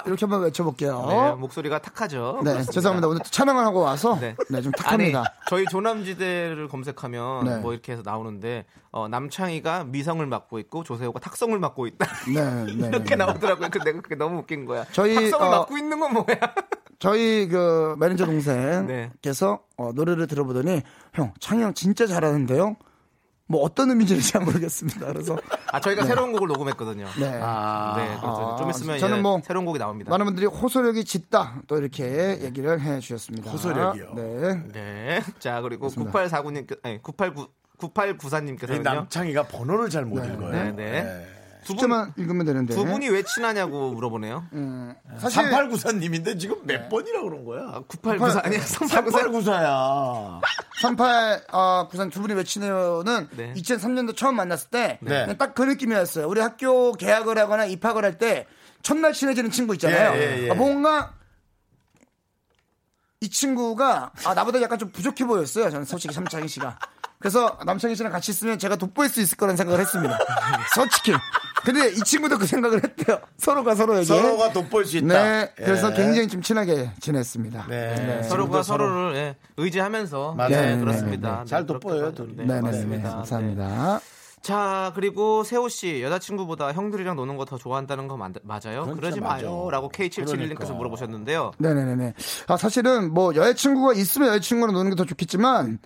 이렇게 한번 외쳐볼게요. 네, 목소리가 탁하죠. 네, 그렇습니다. 죄송합니다. 오늘 또 촬영을 하고 와서 네. 네, 좀 탁합니다. 저희 조남지대를 검색하면 네. 뭐 이렇게 해서 나오는데 어, 남창희가 미성을 맡고 있고 조세호가 탁성을 맡고 있다 네, 네, 이렇게 네. 나오더라고요. 근데 내가 그게 너무 웃긴 거야. 저희, 탁성을 어, 맡고 있는 건 뭐야? 저희 그 매니저 네. 동생께서 어, 노래를 들어보더니 형 창희 형 진짜 잘하는데요. 뭐 어떤 의미인지 잘 모르겠습니다. 그래서 아 저희가 새로운 곡을 녹음했거든요. 네. 아, 네, 그래서 아, 좀 있으면 저는 뭐 새로운 곡이 나옵니다. 많은 분들이 호소력이 짙다 또 이렇게 얘기를 해주셨습니다. 호소력이요? 네. 네. 자 그리고 9849님, 아니 989 9894님께서는요. 남창희가 번호를 잘못 네. 읽어요. 네, 네. 네. 숫자만 읽으면 되는데. 두 분이 왜 친하냐고 물어보네요. 음, 사실 3894님인데 지금 몇 번이라고 그런 거야? 9894 아니야? 3894. 3894야. 38 어, 구산 두 분이 외치네요는 네. 2003년도 처음 만났을 때 네. 딱그 느낌이었어요. 우리 학교 개학을 하거나 입학을 할 때 첫날 친해지는 친구 있잖아요. 예, 예, 예. 아, 뭔가 이 친구가 아, 나보다 약간 좀 부족해 보였어요. 저는 솔직히 삼창희 씨가. 그래서 남창희 씨랑 같이 있으면 제가 돋보일 수 있을 거라는 생각을 했습니다. 솔직히. 근데 이 친구도 그 생각을 했대요. 서로가 서로에게. 서로가 돋보일 수 있다. 네. 그래서 예. 굉장히 좀 친하게 지냈습니다. 네. 서로가 지금도 서로- 서로를 예, 의지하면서 맞아요. 네, 네, 그렇습니다. 네, 네. 잘 돋보여요, 봐- 둘이. 네, 네네네. 맞습니다. 네. 감사합니다. 자 그리고 세호 씨 여자친구보다 형들이랑 노는 거 더 좋아한다는 거 맞, 맞아요? 그러지 맞아. 마요라고 K771님께서 그러니까. 물어보셨는데요. 네네네네. 아, 사실은 뭐 여자친구가 있으면 여자친구랑 노는 게 더 좋겠지만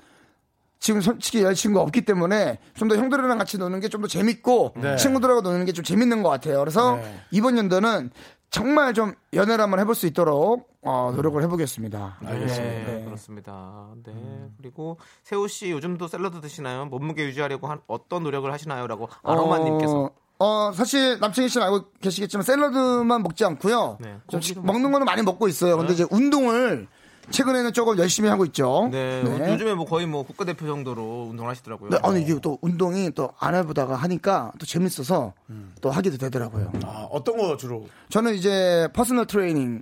지금 솔직히 여자친구가 없기 때문에 좀 더 형들이랑 같이 노는 게 좀 더 재밌고 네. 친구들하고 노는 게 좀 재밌는 것 같아요. 그래서 네. 이번 연도는 정말 좀 연애를 한번 해볼 수 있도록 어, 노력을 해보겠습니다. 네, 네. 그렇습니다. 네. 그리고 세호 씨 요즘도 샐러드 드시나요? 몸무게 유지하려고 한 어떤 노력을 하시나요?라고 아로마님께서 어, 어, 사실 남창희 씨는 알고 계시겠지만 샐러드만 먹지 않고요. 네, 좀 먹는 거는 많이 먹고 있어요. 근데 이제 운동을 최근에는 조금 열심히 하고 있죠. 네, 요즘에 뭐 거의 뭐 국가대표 정도로 운동하시더라고요. 네, 아니 이게 또 운동이 또 안 해보다가 하니까 또 재밌어서 또 하게도 되더라고요. 아, 어떤 거 주로? 저는 이제 personal training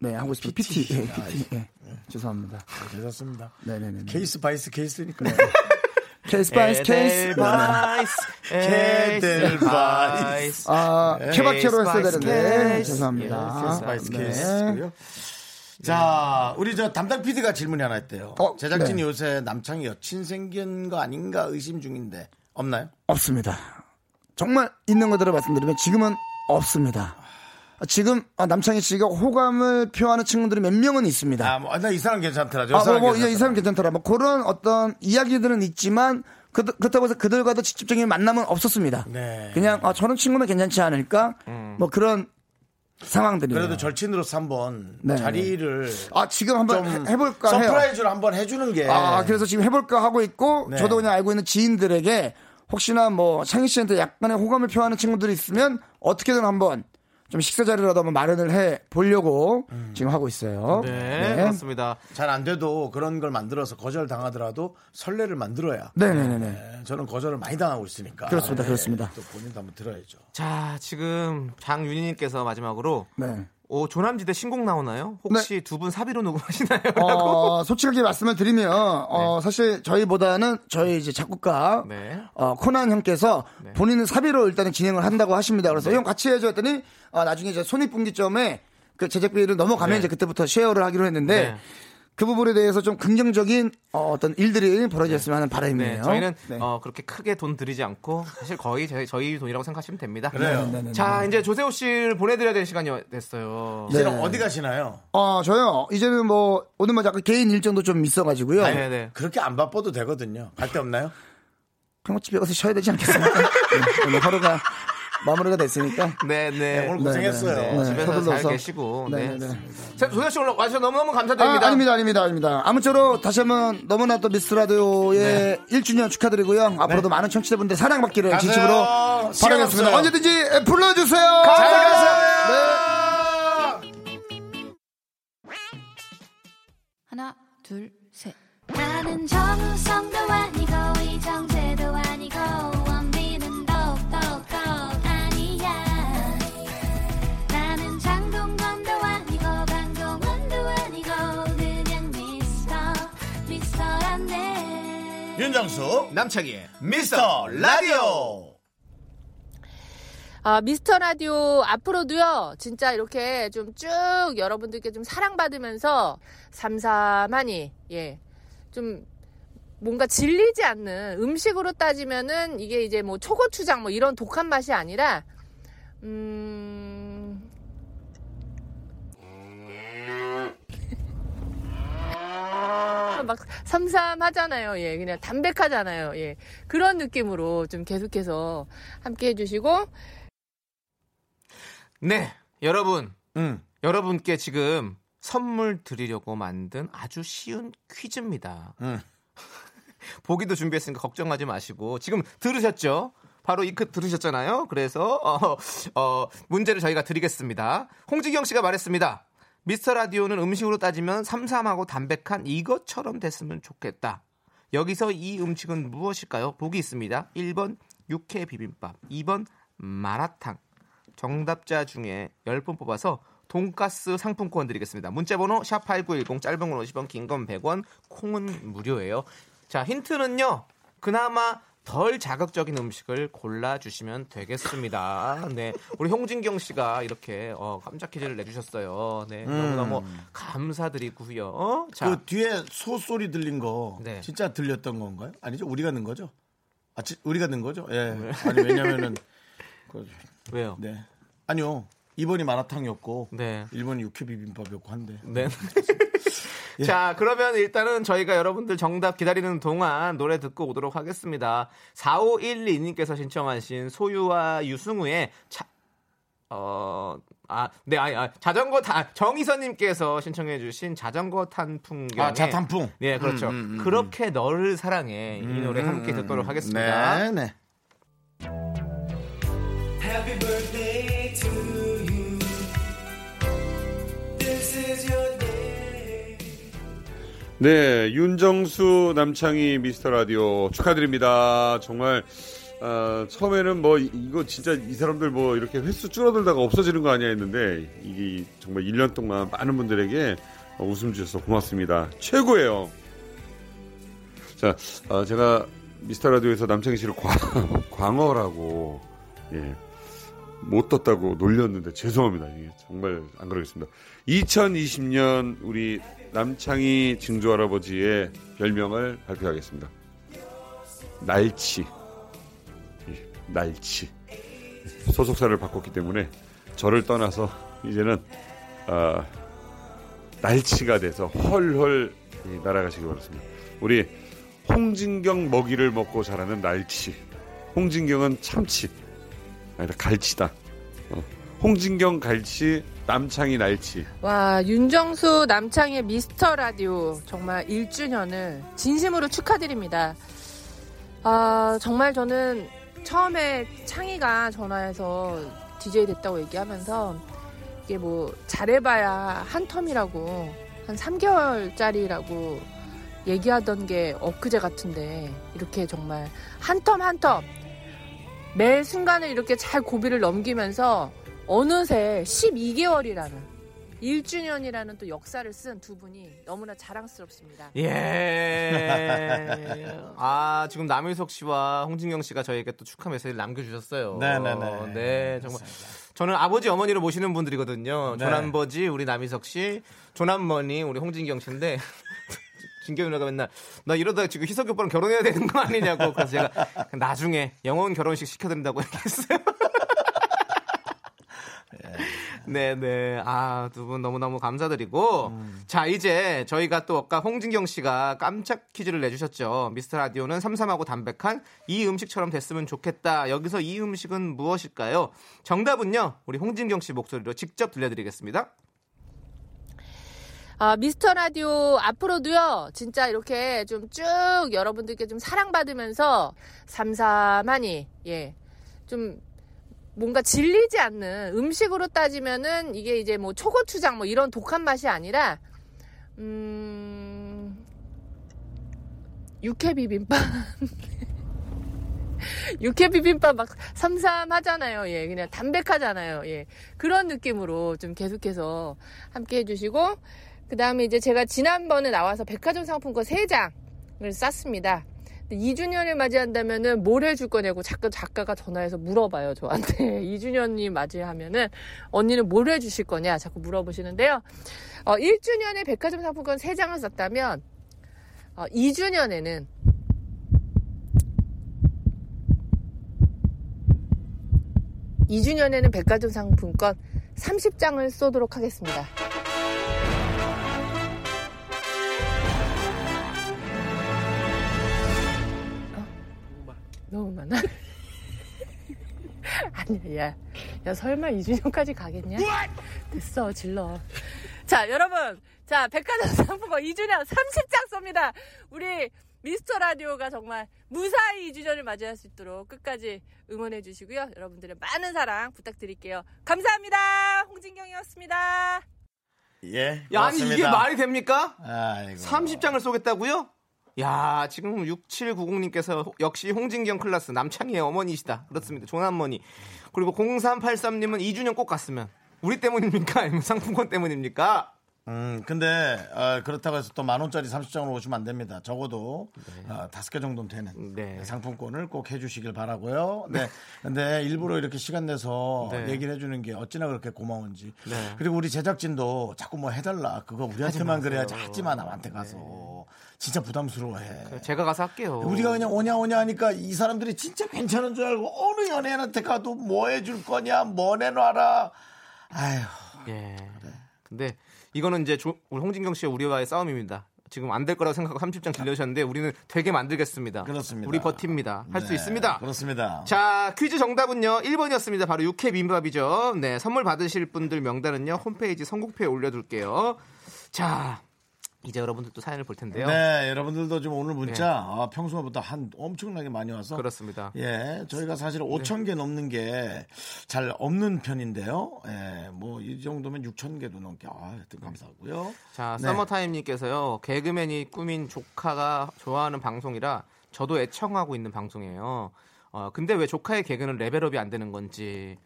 네 하고 싶어요. PT. 예, PT. 예. 죄송합니다. 괜찮습니다. 네네네. 케이스 바이스 case니까. 케이스 바이스 케이스. 에델바이스, 에델바이스. 아 네. 케바케로 했어야 케이스 되는데 바이스 죄송합니다. 케이스 바이스 네. case고요. 자, 우리 저 담당 PD가 질문이 하나 있대요. 어, 제작진이 네. 요새 남창희 여친 생긴 거 아닌가 의심 중인데 없나요? 없습니다. 정말 있는 거대로 말씀드리면 지금은 없습니다. 지금 아, 남창희 씨가 호감을 표하는 친구들이 몇 명은 있습니다. 아, 뭐, 나이 사람 괜찮더라. 저 아, 사람 뭐, 뭐, 괜찮더라. 이 사람 괜찮더라. 뭐, 그런 어떤 이야기들은 있지만, 그, 그렇다고 해서 그들과도 직접적인 만남은 없었습니다. 네. 그냥, 아, 저런 친구는 괜찮지 않을까? 뭐, 그런 상황들이에요. 그래도 절친으로서 한번 네. 자리를 아, 지금 한번 해볼까 해요. surprise를 한번 해주는 게. 아, 그래서 지금 해볼까 하고 있고, 네. 저도 그냥 알고 있는 지인들에게 혹시나 뭐, 창희 씨한테 약간의 호감을 표하는 친구들이 있으면, 어떻게든 한번 좀 식사 자리라도 한번 마련을 해 보려고 지금 하고 있어요. 네, 그렇습니다. 잘 안 돼도 그런 걸 만들어서 거절 당하더라도 설레를 만들어야. 네네네네. 네, 저는 거절을 많이 당하고 있으니까. 그렇습니다, 네, 그렇습니다. 또 본인도 한번 들어야죠. 자, 지금 장윤희님께서 마지막으로 네. 오, 조남지대 신곡 나오나요? 혹시 두분 사비로 녹음하시나요? 어, 솔직하게 말씀을 드리면, 어, 사실 저희보다는 저희 이제 작곡가, 네. 어, 코난 형께서 네. 본인은 사비로 일단은 진행을 한다고 하십니다. 그래서 형 같이 해줘 했더니, 어, 나중에 이제 손익분기점에 그 제작비를 넘어가면 네. 이제 그때부터 쉐어를 하기로 했는데, 네. 그 부분에 대해서 좀 긍정적인 어, 떤 일들이 벌어졌으면 하는 바람이에요. 네, 저희는 네. 어, 그렇게 크게 돈 들이지 않고 사실 거의 저희, 저희 돈이라고 생각하시면 됩니다. 그래요. 네, 네, 네, 자, 이제 조세호 씨를 보내드려야 될 시간이 됐어요. 이제는 네. 어디 가시나요? 어, 저요. 이제는 뭐, 오늘 뭐 약간 개인 일정도 좀 있어가지고요. 네, 네, 네. 그렇게 안 바빠도 되거든요. 갈 데 없나요? 그럼 집에 가서 쉬어야 되지 않겠습니까? 네, 오늘 하루가 마무리가 됐으니까. 네, 네. 오늘 고생했어요. 네, 네. 집에서 잘. 계시고. 네. 네, 네, 네. 자, 조세호 씨 오늘 와주셔서 너무너무 아, 감사드립니다. 아 닙니다, 아닙니다, 아닙니다. 아무쪼록 다시 한번 너무나 또 미스 라디오의 1주년 축하드리고요. 앞으로도 많은 청취자분들 사랑받기를 가세요. 진심으로 바라겠습니다. 언제든지 불러주세요. 잘 가세요. 하나, 둘, 셋. 나는 정우성도 아니고 이정재도 아니고 윤정수 남창희의 미스터 라디오. 아, 미스터 라디오 앞으로도요, 진짜 이렇게 좀 쭉 여러분들께 좀 사랑받으면서 삼삼하니, 예, 좀 뭔가 질리지 않는 음식으로 따지면은 이게 이제 뭐 초고추장 뭐 이런 독한 맛이 아니라, 음, 막 삼삼하잖아요. 예, 그냥 담백하잖아요. 예, 그런 느낌으로 좀 계속해서 함께 해주시고, 네, 여러분. 음. 여러분께 지금 선물 드리려고 만든 아주 쉬운 퀴즈입니다. 음. 보기도 준비했으니까 걱정하지 마시고 지금 들으셨죠? 바로 이그 들으셨잖아요. 그래서 어, 어, 문제를 저희가 드리겠습니다. 홍지경 씨가 말했습니다. 미스터 라디오는 음식으로 따지면 삼삼하고 담백한 이것처럼 됐으면 좋겠다. 여기서 이 음식은 무엇일까요? 보기 있습니다. 1번 육회 비빔밥, 2번 마라탕. 정답자 중에 10분 뽑아서 돈가스 상품권 드리겠습니다. 문자번호 샵8910 짧은 건 50원, 긴 건 100원, 콩은 무료예요. 자, 힌트는요. 그나마 덜 자극적인 음식을 골라주시면 되겠습니다. 네. 우리 홍진경 씨가 이렇게 어, 깜짝 퀴즈를 내주셨어요. 네. 너무너무 감사드리고요. 어? 자, 그 뒤에 소 소리 들린 거 네. 진짜 들렸던 건가요? 아니죠? 우리가 넣은 거죠? 아, 지- 우리가 넣은 거죠? 예. 아니 왜냐면은 그, 왜요? 네. 아니요. 2번이 마라탕이었고 네. 1번이 육회 비빔밥이었고 한데. 네. 자, 그러면 일단은 저희가 여러분들 정답 기다리는 동안 노래 듣고 오도록 하겠습니다. 4512님께서 신청하신 소유와 유승우의 차, 어, 아, 네, 아니, 아, 자전거 타, 정희선님께서 신청해주신 자전거 탄 풍경. 아, 자탄풍. 네, 그렇죠. 음, 음, 음, 그렇게 너를 사랑해. 이 노래 함께 듣도록 하겠습니다. 네, 네. 네, 윤정수 남창희 미스터 라디오 축하드립니다. 정말 아, 처음에는 뭐 이- 이거 진짜 이 사람들 뭐 이렇게 횟수 줄어들다가 없어지는 거 아니야 했는데 이게 정말 1년 동안 많은 분들에게 어, 웃음 주셔서 고맙습니다. 최고예요. 자, 아, 제가 미스터 라디오에서 남창희 씨를 광, 광어라고 예, 못 떴다고 놀렸는데 죄송합니다. 정말 안 그러겠습니다. 2020년 우리 남창희 증조 할아버지의 별명을 발표하겠습니다. 날치. 예, 날치. 소속사를 바꿨기 때문에 저를 떠나서 이제는 아, 날치가 돼서 헐헐 예, 날아가시기 바랍니다. 우리 홍진경 먹이를 먹고 자라는 날치. 홍진경은 참치. 아니다 갈치다. 어, 홍진경 갈치, 남창희 날치. 와 윤정수 남창의 미스터 라디오 정말 1주년을 진심으로 축하드립니다. 아 정말 저는 처음에 창희가 전화해서 DJ 됐다고 얘기하면서 이게 뭐 잘해봐야 한 텀이라고 한 3개월짜리라고 얘기하던 게 엊그제 같은데 이렇게 정말 한 텀 한 텀 매 순간을 이렇게 잘 고비를 넘기면서 어느새 12개월이라는 1주년이라는 또 역사를 쓴 두 분이 너무나 자랑스럽습니다. 예. 아, 지금 남일석 씨와 홍진경 씨가 저에게 또 축하 메시지를 남겨주셨어요. 네네네. 네, 정말. 저는 아버지, 어머니로 모시는 분들이거든요. 네. 조남버지, 우리 남희석 씨, 조남머니, 우리 홍진경 씨인데, 진경이 누나가 맨날, 나 이러다 지금 희석이 오빠랑 결혼해야 되는 거 아니냐고. 그래서 제가 나중에 영혼 결혼식 시켜드린다고 얘기했어요. 네네. 아, 두 분 너무너무 감사드리고. 자, 이제 저희가 또 아까 홍진경 씨가 깜짝 퀴즈를 내주셨죠. 미스터 라디오는 삼삼하고 담백한 이 음식처럼 됐으면 좋겠다. 여기서 이 음식은 무엇일까요? 정답은요, 우리 홍진경 씨 목소리로 직접 들려드리겠습니다. 아, 미스터 라디오 앞으로도요, 진짜 이렇게 좀 쭉 여러분들께 좀 사랑받으면서 삼삼하니, 예, 좀 뭔가 질리지 않는 음식으로 따지면은 이게 이제 뭐 초고추장 뭐 이런 독한 맛이 아니라, 음, 육회 비빔밥. 육회 비빔밥 막 삼삼하잖아요. 예, 그냥 담백하잖아요. 예, 그런 느낌으로 좀 계속해서 함께 해주시고, 그 다음에 이제 제가 지난번에 나와서 백화점 상품권 3장을 쌌습니다. 2주년을 맞이한다면은 뭘 해줄 거냐고 자꾸 작가가 전화해서 물어봐요, 저한테. 2주년이 맞이하면은 언니는 뭘 해주실 거냐 자꾸 물어보시는데요. 어, 1주년에 백화점 상품권 3장을 쌌다면, 어, 2주년에는 이주년에는 백화점 상품권 30장을 쏘도록 하겠습니다. 너무 많아? 아니야, 야. 야, 설마 2주년까지 가겠냐? 됐어, 질러. 자, 여러분. 자, 백화점 상품권 2주년 30장 쏩니다. 우리 미스터 라디오가 정말 무사히 2주년을 맞이할 수 있도록 끝까지 응원해 주시고요. 여러분들의 많은 사랑 부탁드릴게요. 감사합니다. 홍진경이었습니다. 예. 야, 아니 이게. 말이 됩니까? 아이고. 30장을 쏘겠다고요? 야, 지금 6790님께서 역시 홍진경 클라스 남창희의 어머니시다. 그렇습니다. 조남머니. 그리고 0383님은 2주년 꼭 갔으면 우리 때문입니까? 아니면 상품권 때문입니까? 음, 근데 어, 그렇다고 해서 또 만 원짜리 30장으로 오시면 안 됩니다. 적어도 어, 다섯 개 정도는 되는 네. 상품권을 꼭 해주시길 바라고요. 네. 근데 일부러 이렇게 시간 내서 네. 얘기를 해주는 게 어찌나 그렇게 고마운지. 네. 그리고 우리 제작진도 자꾸 뭐 해달라. 그거 우리한테만 그래야지 마세요. 하지 마 남한테 가서. 진짜 부담스러워해. 제가 가서 할게요. 우리가 그냥 오냐 오냐 하니까 이 사람들이 진짜 괜찮은 줄 알고 어느 연예인한테 가도 뭐 해줄 거냐 뭐 내놔라. 아휴. 예. 근데 이거는 이제 조- 우리 홍진경 씨와 우리와의 싸움입니다. 지금 안 될 거라고 생각하고 30장 길러주셨는데 우리는 되게 만들겠습니다. 그렇습니다. 우리 버팁니다. 할수 네, 있습니다. 그렇습니다. 자, 퀴즈 정답은요. 1번이었습니다. 바로 육회 비빔밥이죠. 네, 선물 받으실 분들 명단은요. 홈페이지 선곡표에 올려 둘게요. 자, 이제 여러분들도 사연을 볼 텐데요. 네, 여러분들도 좀 오늘 문자 네. 아, 평소보다 한 엄청나게 많이 와서 그렇습니다. 예, 저희가 사실 5천 개 넘는 게 잘 없는 편인데요. 예, 뭐 이 정도면 6천 개도 넘게 아, 하여튼 감사하고요. 자, 네. 서머타임님께서요. 개그맨이 꾸민 조카가 좋아하는 방송이라 저도 애청하고 있는 방송이에요. 어, 근데 왜 조카의 개그는 레벨업이 안 되는 건지.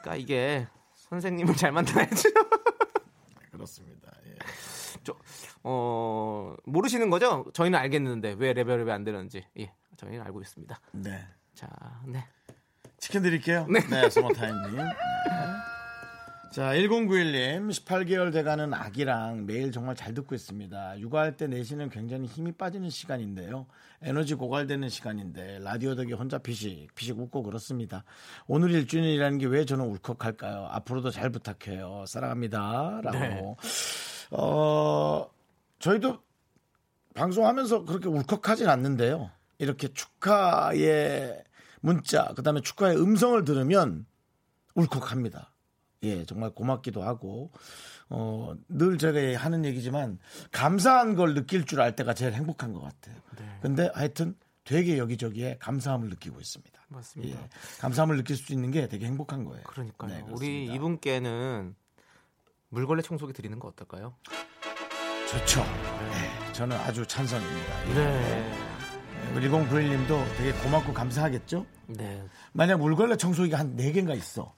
그러니까 이게 선생님을 잘 만나야죠. 그렇습니다. 예. 저, 어, 모르시는 거죠? 저희는 알겠는데 왜 레벨업이 안 되는지. 예, 저희는 알고 있습니다. 네. 자, 네. 치킨 드릴게요. 네. 네, 서머타임님. 네. 자, 1091님, 18개월 돼가는 아기랑 매일 정말 잘 듣고 있습니다. 육아할 때 내쉬는 굉장히 힘이 빠지는 시간인데요. 에너지 고갈되는 시간인데, 라디오 덕에 혼자 피식, 피식 웃고 그렇습니다. 오늘 1주년이라는 게 왜 저는 울컥할까요? 앞으로도 잘 부탁해요. 사랑합니다. 라고. 네. 어, 저희도 방송하면서 그렇게 울컥하진 않는데요. 이렇게 축하의 문자, 그 다음에 축하의 음성을 들으면 울컥합니다. 예, 정말 고맙기도 하고, 어, 늘 제가 하는 얘기지만, 감사한 걸 느낄 줄 알 때가 제일 행복한 것 같아요. 근데 하여튼 되게 여기저기에 감사함을 느끼고 있습니다. 맞습니다. 예, 감사함을 느낄 수 있는 게 되게 행복한 거예요. 그러니까요. 네, 우리. 이분께는 물걸레 청소기 드리는 거 어떨까요? 좋죠. 네, 저는 아주 찬성입니다. 예. 네. 우리 1091님도 되게 고맙고 감사하겠죠? 네. 만약 물걸레 청소기가 한 4개인가 있어.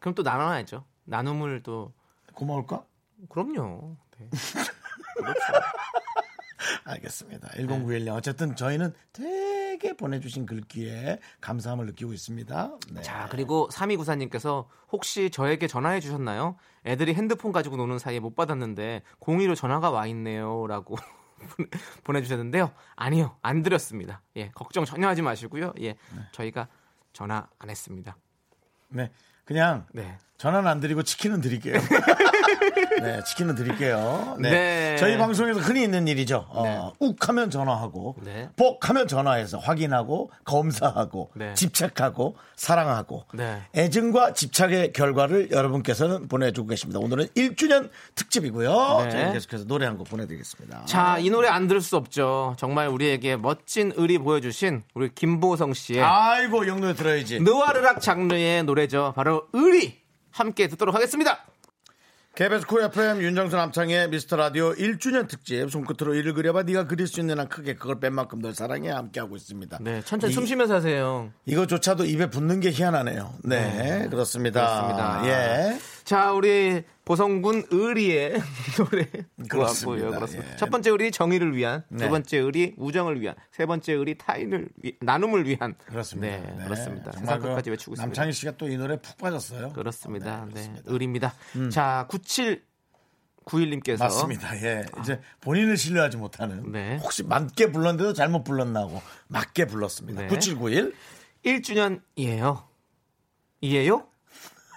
그럼 또 나눠야죠. 나눔을 또 고마울까? 그럼요. 네. 알겠습니다. 1091님. 어쨌든 저희는 되게 보내주신 글귀에 감사함을 느끼고 있습니다. 네. 자, 그리고 3294님께서 혹시 저에게 전화해 주셨나요? 애들이 핸드폰 가지고 노는 사이에 못 받았는데 02로 전화가 와 있네요. 라고 보내주셨는데요. 아니요. 안 드렸습니다. 예, 걱정 전혀 하지 마시고요. 예, 저희가 전화 안 했습니다. 네. 그냥 네. 전화는 안 드리고 치킨은 드릴게요. 네, 치킨은 드릴게요. 네. 네. 저희 방송에서 흔히 있는 일이죠. 어, 욱 하면 전화하고, 네. 복 하면 전화해서 확인하고, 검사하고, 네. 집착하고, 사랑하고, 네. 애증과 집착의 결과를 여러분께서는 보내주고 계십니다. 오늘은 1주년 특집이고요. 네. 저희 계속해서 노래 한 곡 보내드리겠습니다. 자, 이 노래 안 들을 수 없죠. 정말 우리에게 멋진 의리 보여주신 우리 김보성 씨의 아이고, 영노래 들어야지. 느와르락 장르의 노래죠. 바로 의리 함께 듣도록 하겠습니다. KBS Cool FM 윤정수 남창희의 미스터 라디오 1주년 특집 손끝으로 원을 그려봐 네가 그릴 수 있는 한 크게 그걸 뺀 만큼 널 사랑해 함께하고 있습니다. 네, 천천히 이- 숨 쉬면서 하세요. 이거조차도 입에 붙는 게 희한하네요. 네, 그렇습니다. 그렇습니다. 예. 자, 우리 보성군 의리의 노래 그렇습니다. 그렇습니다. 예. 첫 번째 의리 정의를 위한, 네. 두 번째 의리 우정을 위한, 세 번째 의리 타인을 위- 나눔을 위한. 그렇습니다. 네, 네. 그렇습니다. 정말 끝까지 그 외치고 있습니다. 남창희 씨가 또 이 노래 푹 빠졌어요. 그렇습니다. 네, 그렇습니다. 의리입니다. 음. 자, 9791님께서 맞습니다. 예. 이제 본인을 신뢰하지 못하는 네. 혹시 맞게 불렀는데도 잘못 불렀나 고 맞게 불렀습니다. 네. 9791 1주년이에요. 이에요?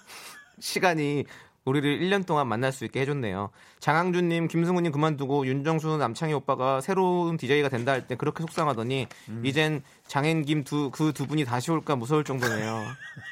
시간이 우리를 1년 동안 만날 수 있게 해줬네요. 장항준님, 김승우님 그만두고 윤정수 남창희 오빠가 새로운 DJ가 된다 할 때 그렇게 속상하더니 음. 이젠 장앤김 두 그 두 분이 다시 올까 무서울 정도네요.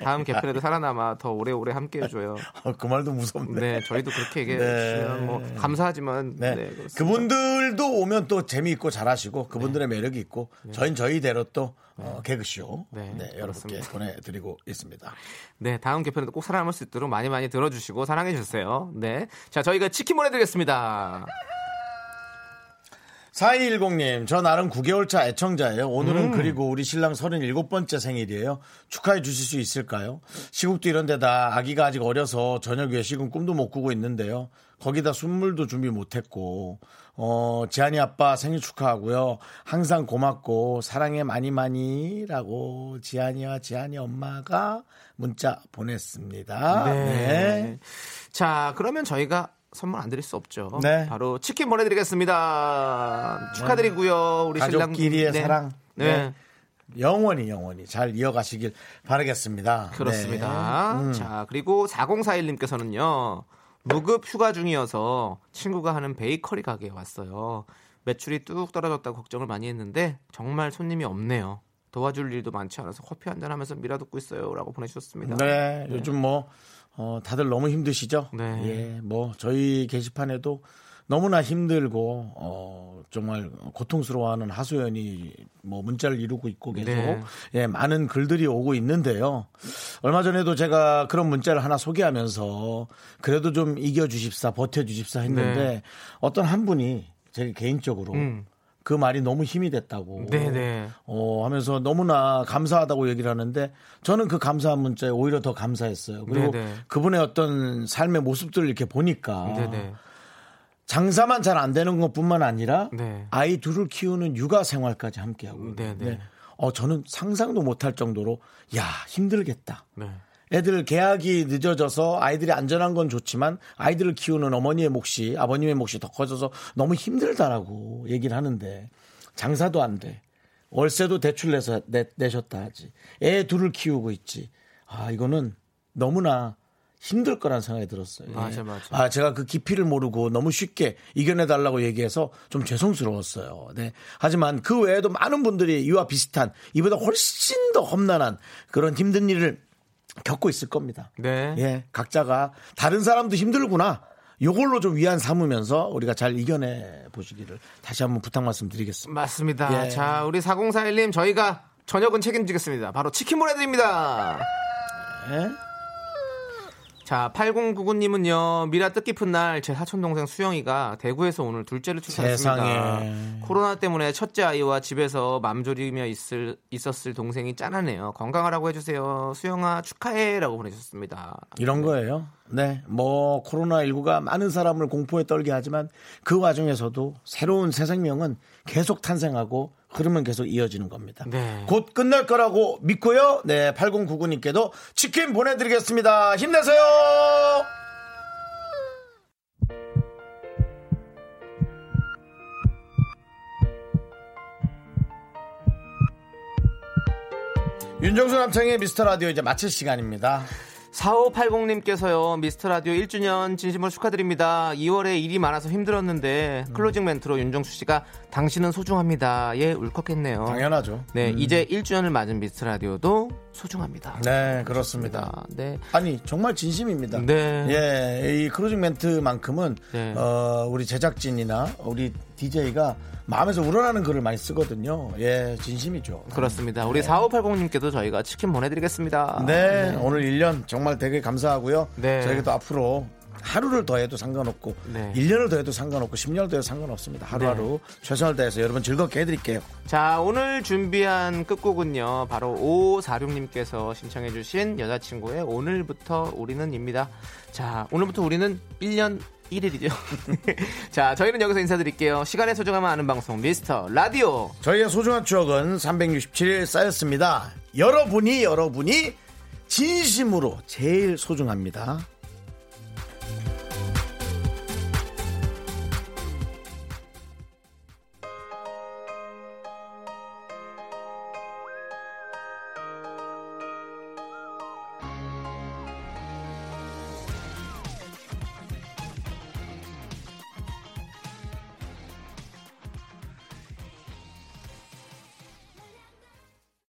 다음 개편에도 살아남아 더 오래오래 함께 해줘요. 어, 그 말도 무섭네. 네, 저희도 그렇게 얘기해주시면 네. 뭐 감사하지만 네. 네. 그분들도 오면 또 재미있고 잘하시고 그분들의 매력이 있고 저희는 저희대로 또 어, 개그쇼 네, 네, 여러분께 보내드리고 있습니다. 네, 다음 개편에도 꼭 살아남을 수 있도록 많이 많이 들어주시고 사랑해 주세요. 네, 자 저희가 치킨 보내드리겠습니다. 4210님, 저 나름 9개월 차 애청자예요. 오늘은 음. 그리고 우리 신랑 37번째 생일이에요. 축하해 주실 수 있을까요? 시국도 이런 데다 아기가 아직 어려서 저녁 외식은 꿈도 못 꾸고 있는데요. 거기다 선물도 준비 못 했고, 어, 지한이 아빠 생일 축하하고요. 항상 고맙고, 사랑해 많이 많이 라고 지한이와 지한이 엄마가 문자 보냈습니다. 네. 자, 그러면 저희가 선물 안 드릴 수 없죠. 네. 바로 치킨 보내드리겠습니다. 축하드리고요. 우리 신랑 가족끼리의 네. 사랑. 네. 영원히 영원히 잘 이어가시길 바라겠습니다. 그렇습니다. 네. 음. 자, 그리고 4041님께서는요. 무급 휴가 중이어서 친구가 하는 베이커리 가게에 왔어요. 매출이 뚝 떨어졌다고 걱정을 많이 했는데 정말 손님이 없네요. 도와줄 일도 많지 않아서 커피 한잔 하면서 미라 듣고 있어요. 라고 보내주셨습니다. 네, 요즘 뭐 어, 다들 너무 힘드시죠? 네. 예, 뭐 저희 게시판에도 너무나 힘들고 어, 정말 고통스러워하는 하소연이 뭐 문자를 이루고 있고 계속 네. 예, 많은 글들이 오고 있는데요. 얼마 전에도 제가 그런 문자를 하나 소개하면서 그래도 좀 이겨 주십사, 버텨 주십사 했는데 네. 어떤 한 분이 제 개인적으로 음. 그 말이 너무 힘이 됐다고. 네네. 어, 하면서 너무나 감사하다고 얘기를 하는데 저는 그 감사한 문자에 오히려 더 감사했어요. 그리고 네네. 그분의 어떤 삶의 모습들을 이렇게 보니까 네네. 장사만 잘 안 되는 것 뿐만 아니라 네. 아이 둘을 키우는 육아 생활까지 함께하고. 네네. 네. 어, 저는 상상도 못할 정도로 야 힘들겠다. 네. 애들 개학이 늦어져서 아이들이 안전한 건 좋지만 아이들을 키우는 어머니의 몫이 아버님의 몫이 더 커져서 너무 힘들다라고 얘기를 하는데 장사도 안 돼. 월세도 대출 내서 내, 내셨다 하지. 애 둘을 키우고 있지. 아, 이거는 너무나 힘들 거란 생각이 들었어요. 예. 맞아, 맞아. 아, 제가 그 깊이를 모르고 너무 쉽게 이겨내달라고 얘기해서 좀 죄송스러웠어요. 네. 하지만 그 외에도 많은 분들이 이와 비슷한 이보다 훨씬 더 험난한 그런 힘든 일을 겪고 있을 겁니다. 네. 예, 각자가 다른 사람도 힘들구나. 요걸로 좀 위안 삼으면서 우리가 잘 이겨내 보시기를 다시 한번 부탁 말씀드리겠습니다. 맞습니다. 예. 자, 우리 4041님 저희가 저녁은 책임지겠습니다. 바로 치킨 보내드립니다. 예? 자, 8099님은요, 미라 뜻깊은 날 제 사촌동생 수영이가 대구에서 오늘 둘째를 출산했습니다. 세상에. 코로나 때문에 첫째 아이와 집에서 맘졸이며 있을, 있었을 동생이 짠하네요. 건강하라고 해주세요. 수영아 축하해. 라고 보내주셨습니다. 이런 거예요. 네, 뭐 코로나19가 많은 사람을 공포에 떨게 하지만 그 와중에서도 새로운 새 생명은 계속 탄생하고 흐름은 계속 이어지는 겁니다. 네. 곧 끝날 거라고 믿고요. 네, 8099님께도 치킨 보내드리겠습니다. 힘내세요. 윤정수 남창희의 미스터 라디오 이제 마칠 시간입니다. 4580님께서요, 미스터 라디오 1주년 진심으로 축하드립니다. 2월에 일이 많아서 힘들었는데, closing 멘트로 윤정수 씨가 당신은 소중합니다. 예, 울컥했네요. 당연하죠. 네, 음. 이제 1주년을 맞은 미스터 라디오도 소중합니다. 네, 그렇습니다. 네. 아니 정말 진심입니다. 네. 예, 이 closing 멘트만큼은 네. 어, 우리 제작진이나 우리 DJ가 마음에서 우러나는 글을 많이 쓰거든요. 예, 진심이죠. 그렇습니다. 우리 4580님께도 저희가 치킨 보내드리겠습니다. 네, 오늘 1년 정말 되게 감사하고요. 네. 저희가 또 앞으로 하루를 더 해도 상관없고 네. 1년을 더 해도 상관없고 10년을 더 해도 상관없습니다. 하루하루 최선을 다해서 여러분 즐겁게 해드릴게요. 자, 오늘 준비한 끝곡은요. 바로 5546님께서 신청해 주신 여자친구의 오늘부터 우리는입니다. 자, 오늘부터 우리는 1년 1일이죠. 자, 저희는 여기서 인사드릴게요. 시간의 소중함을 아는 방송 미스터 라디오. 저희의 소중한 추억은 367일 쌓였습니다. 여러분이 여러분이 진심으로 제일 소중합니다.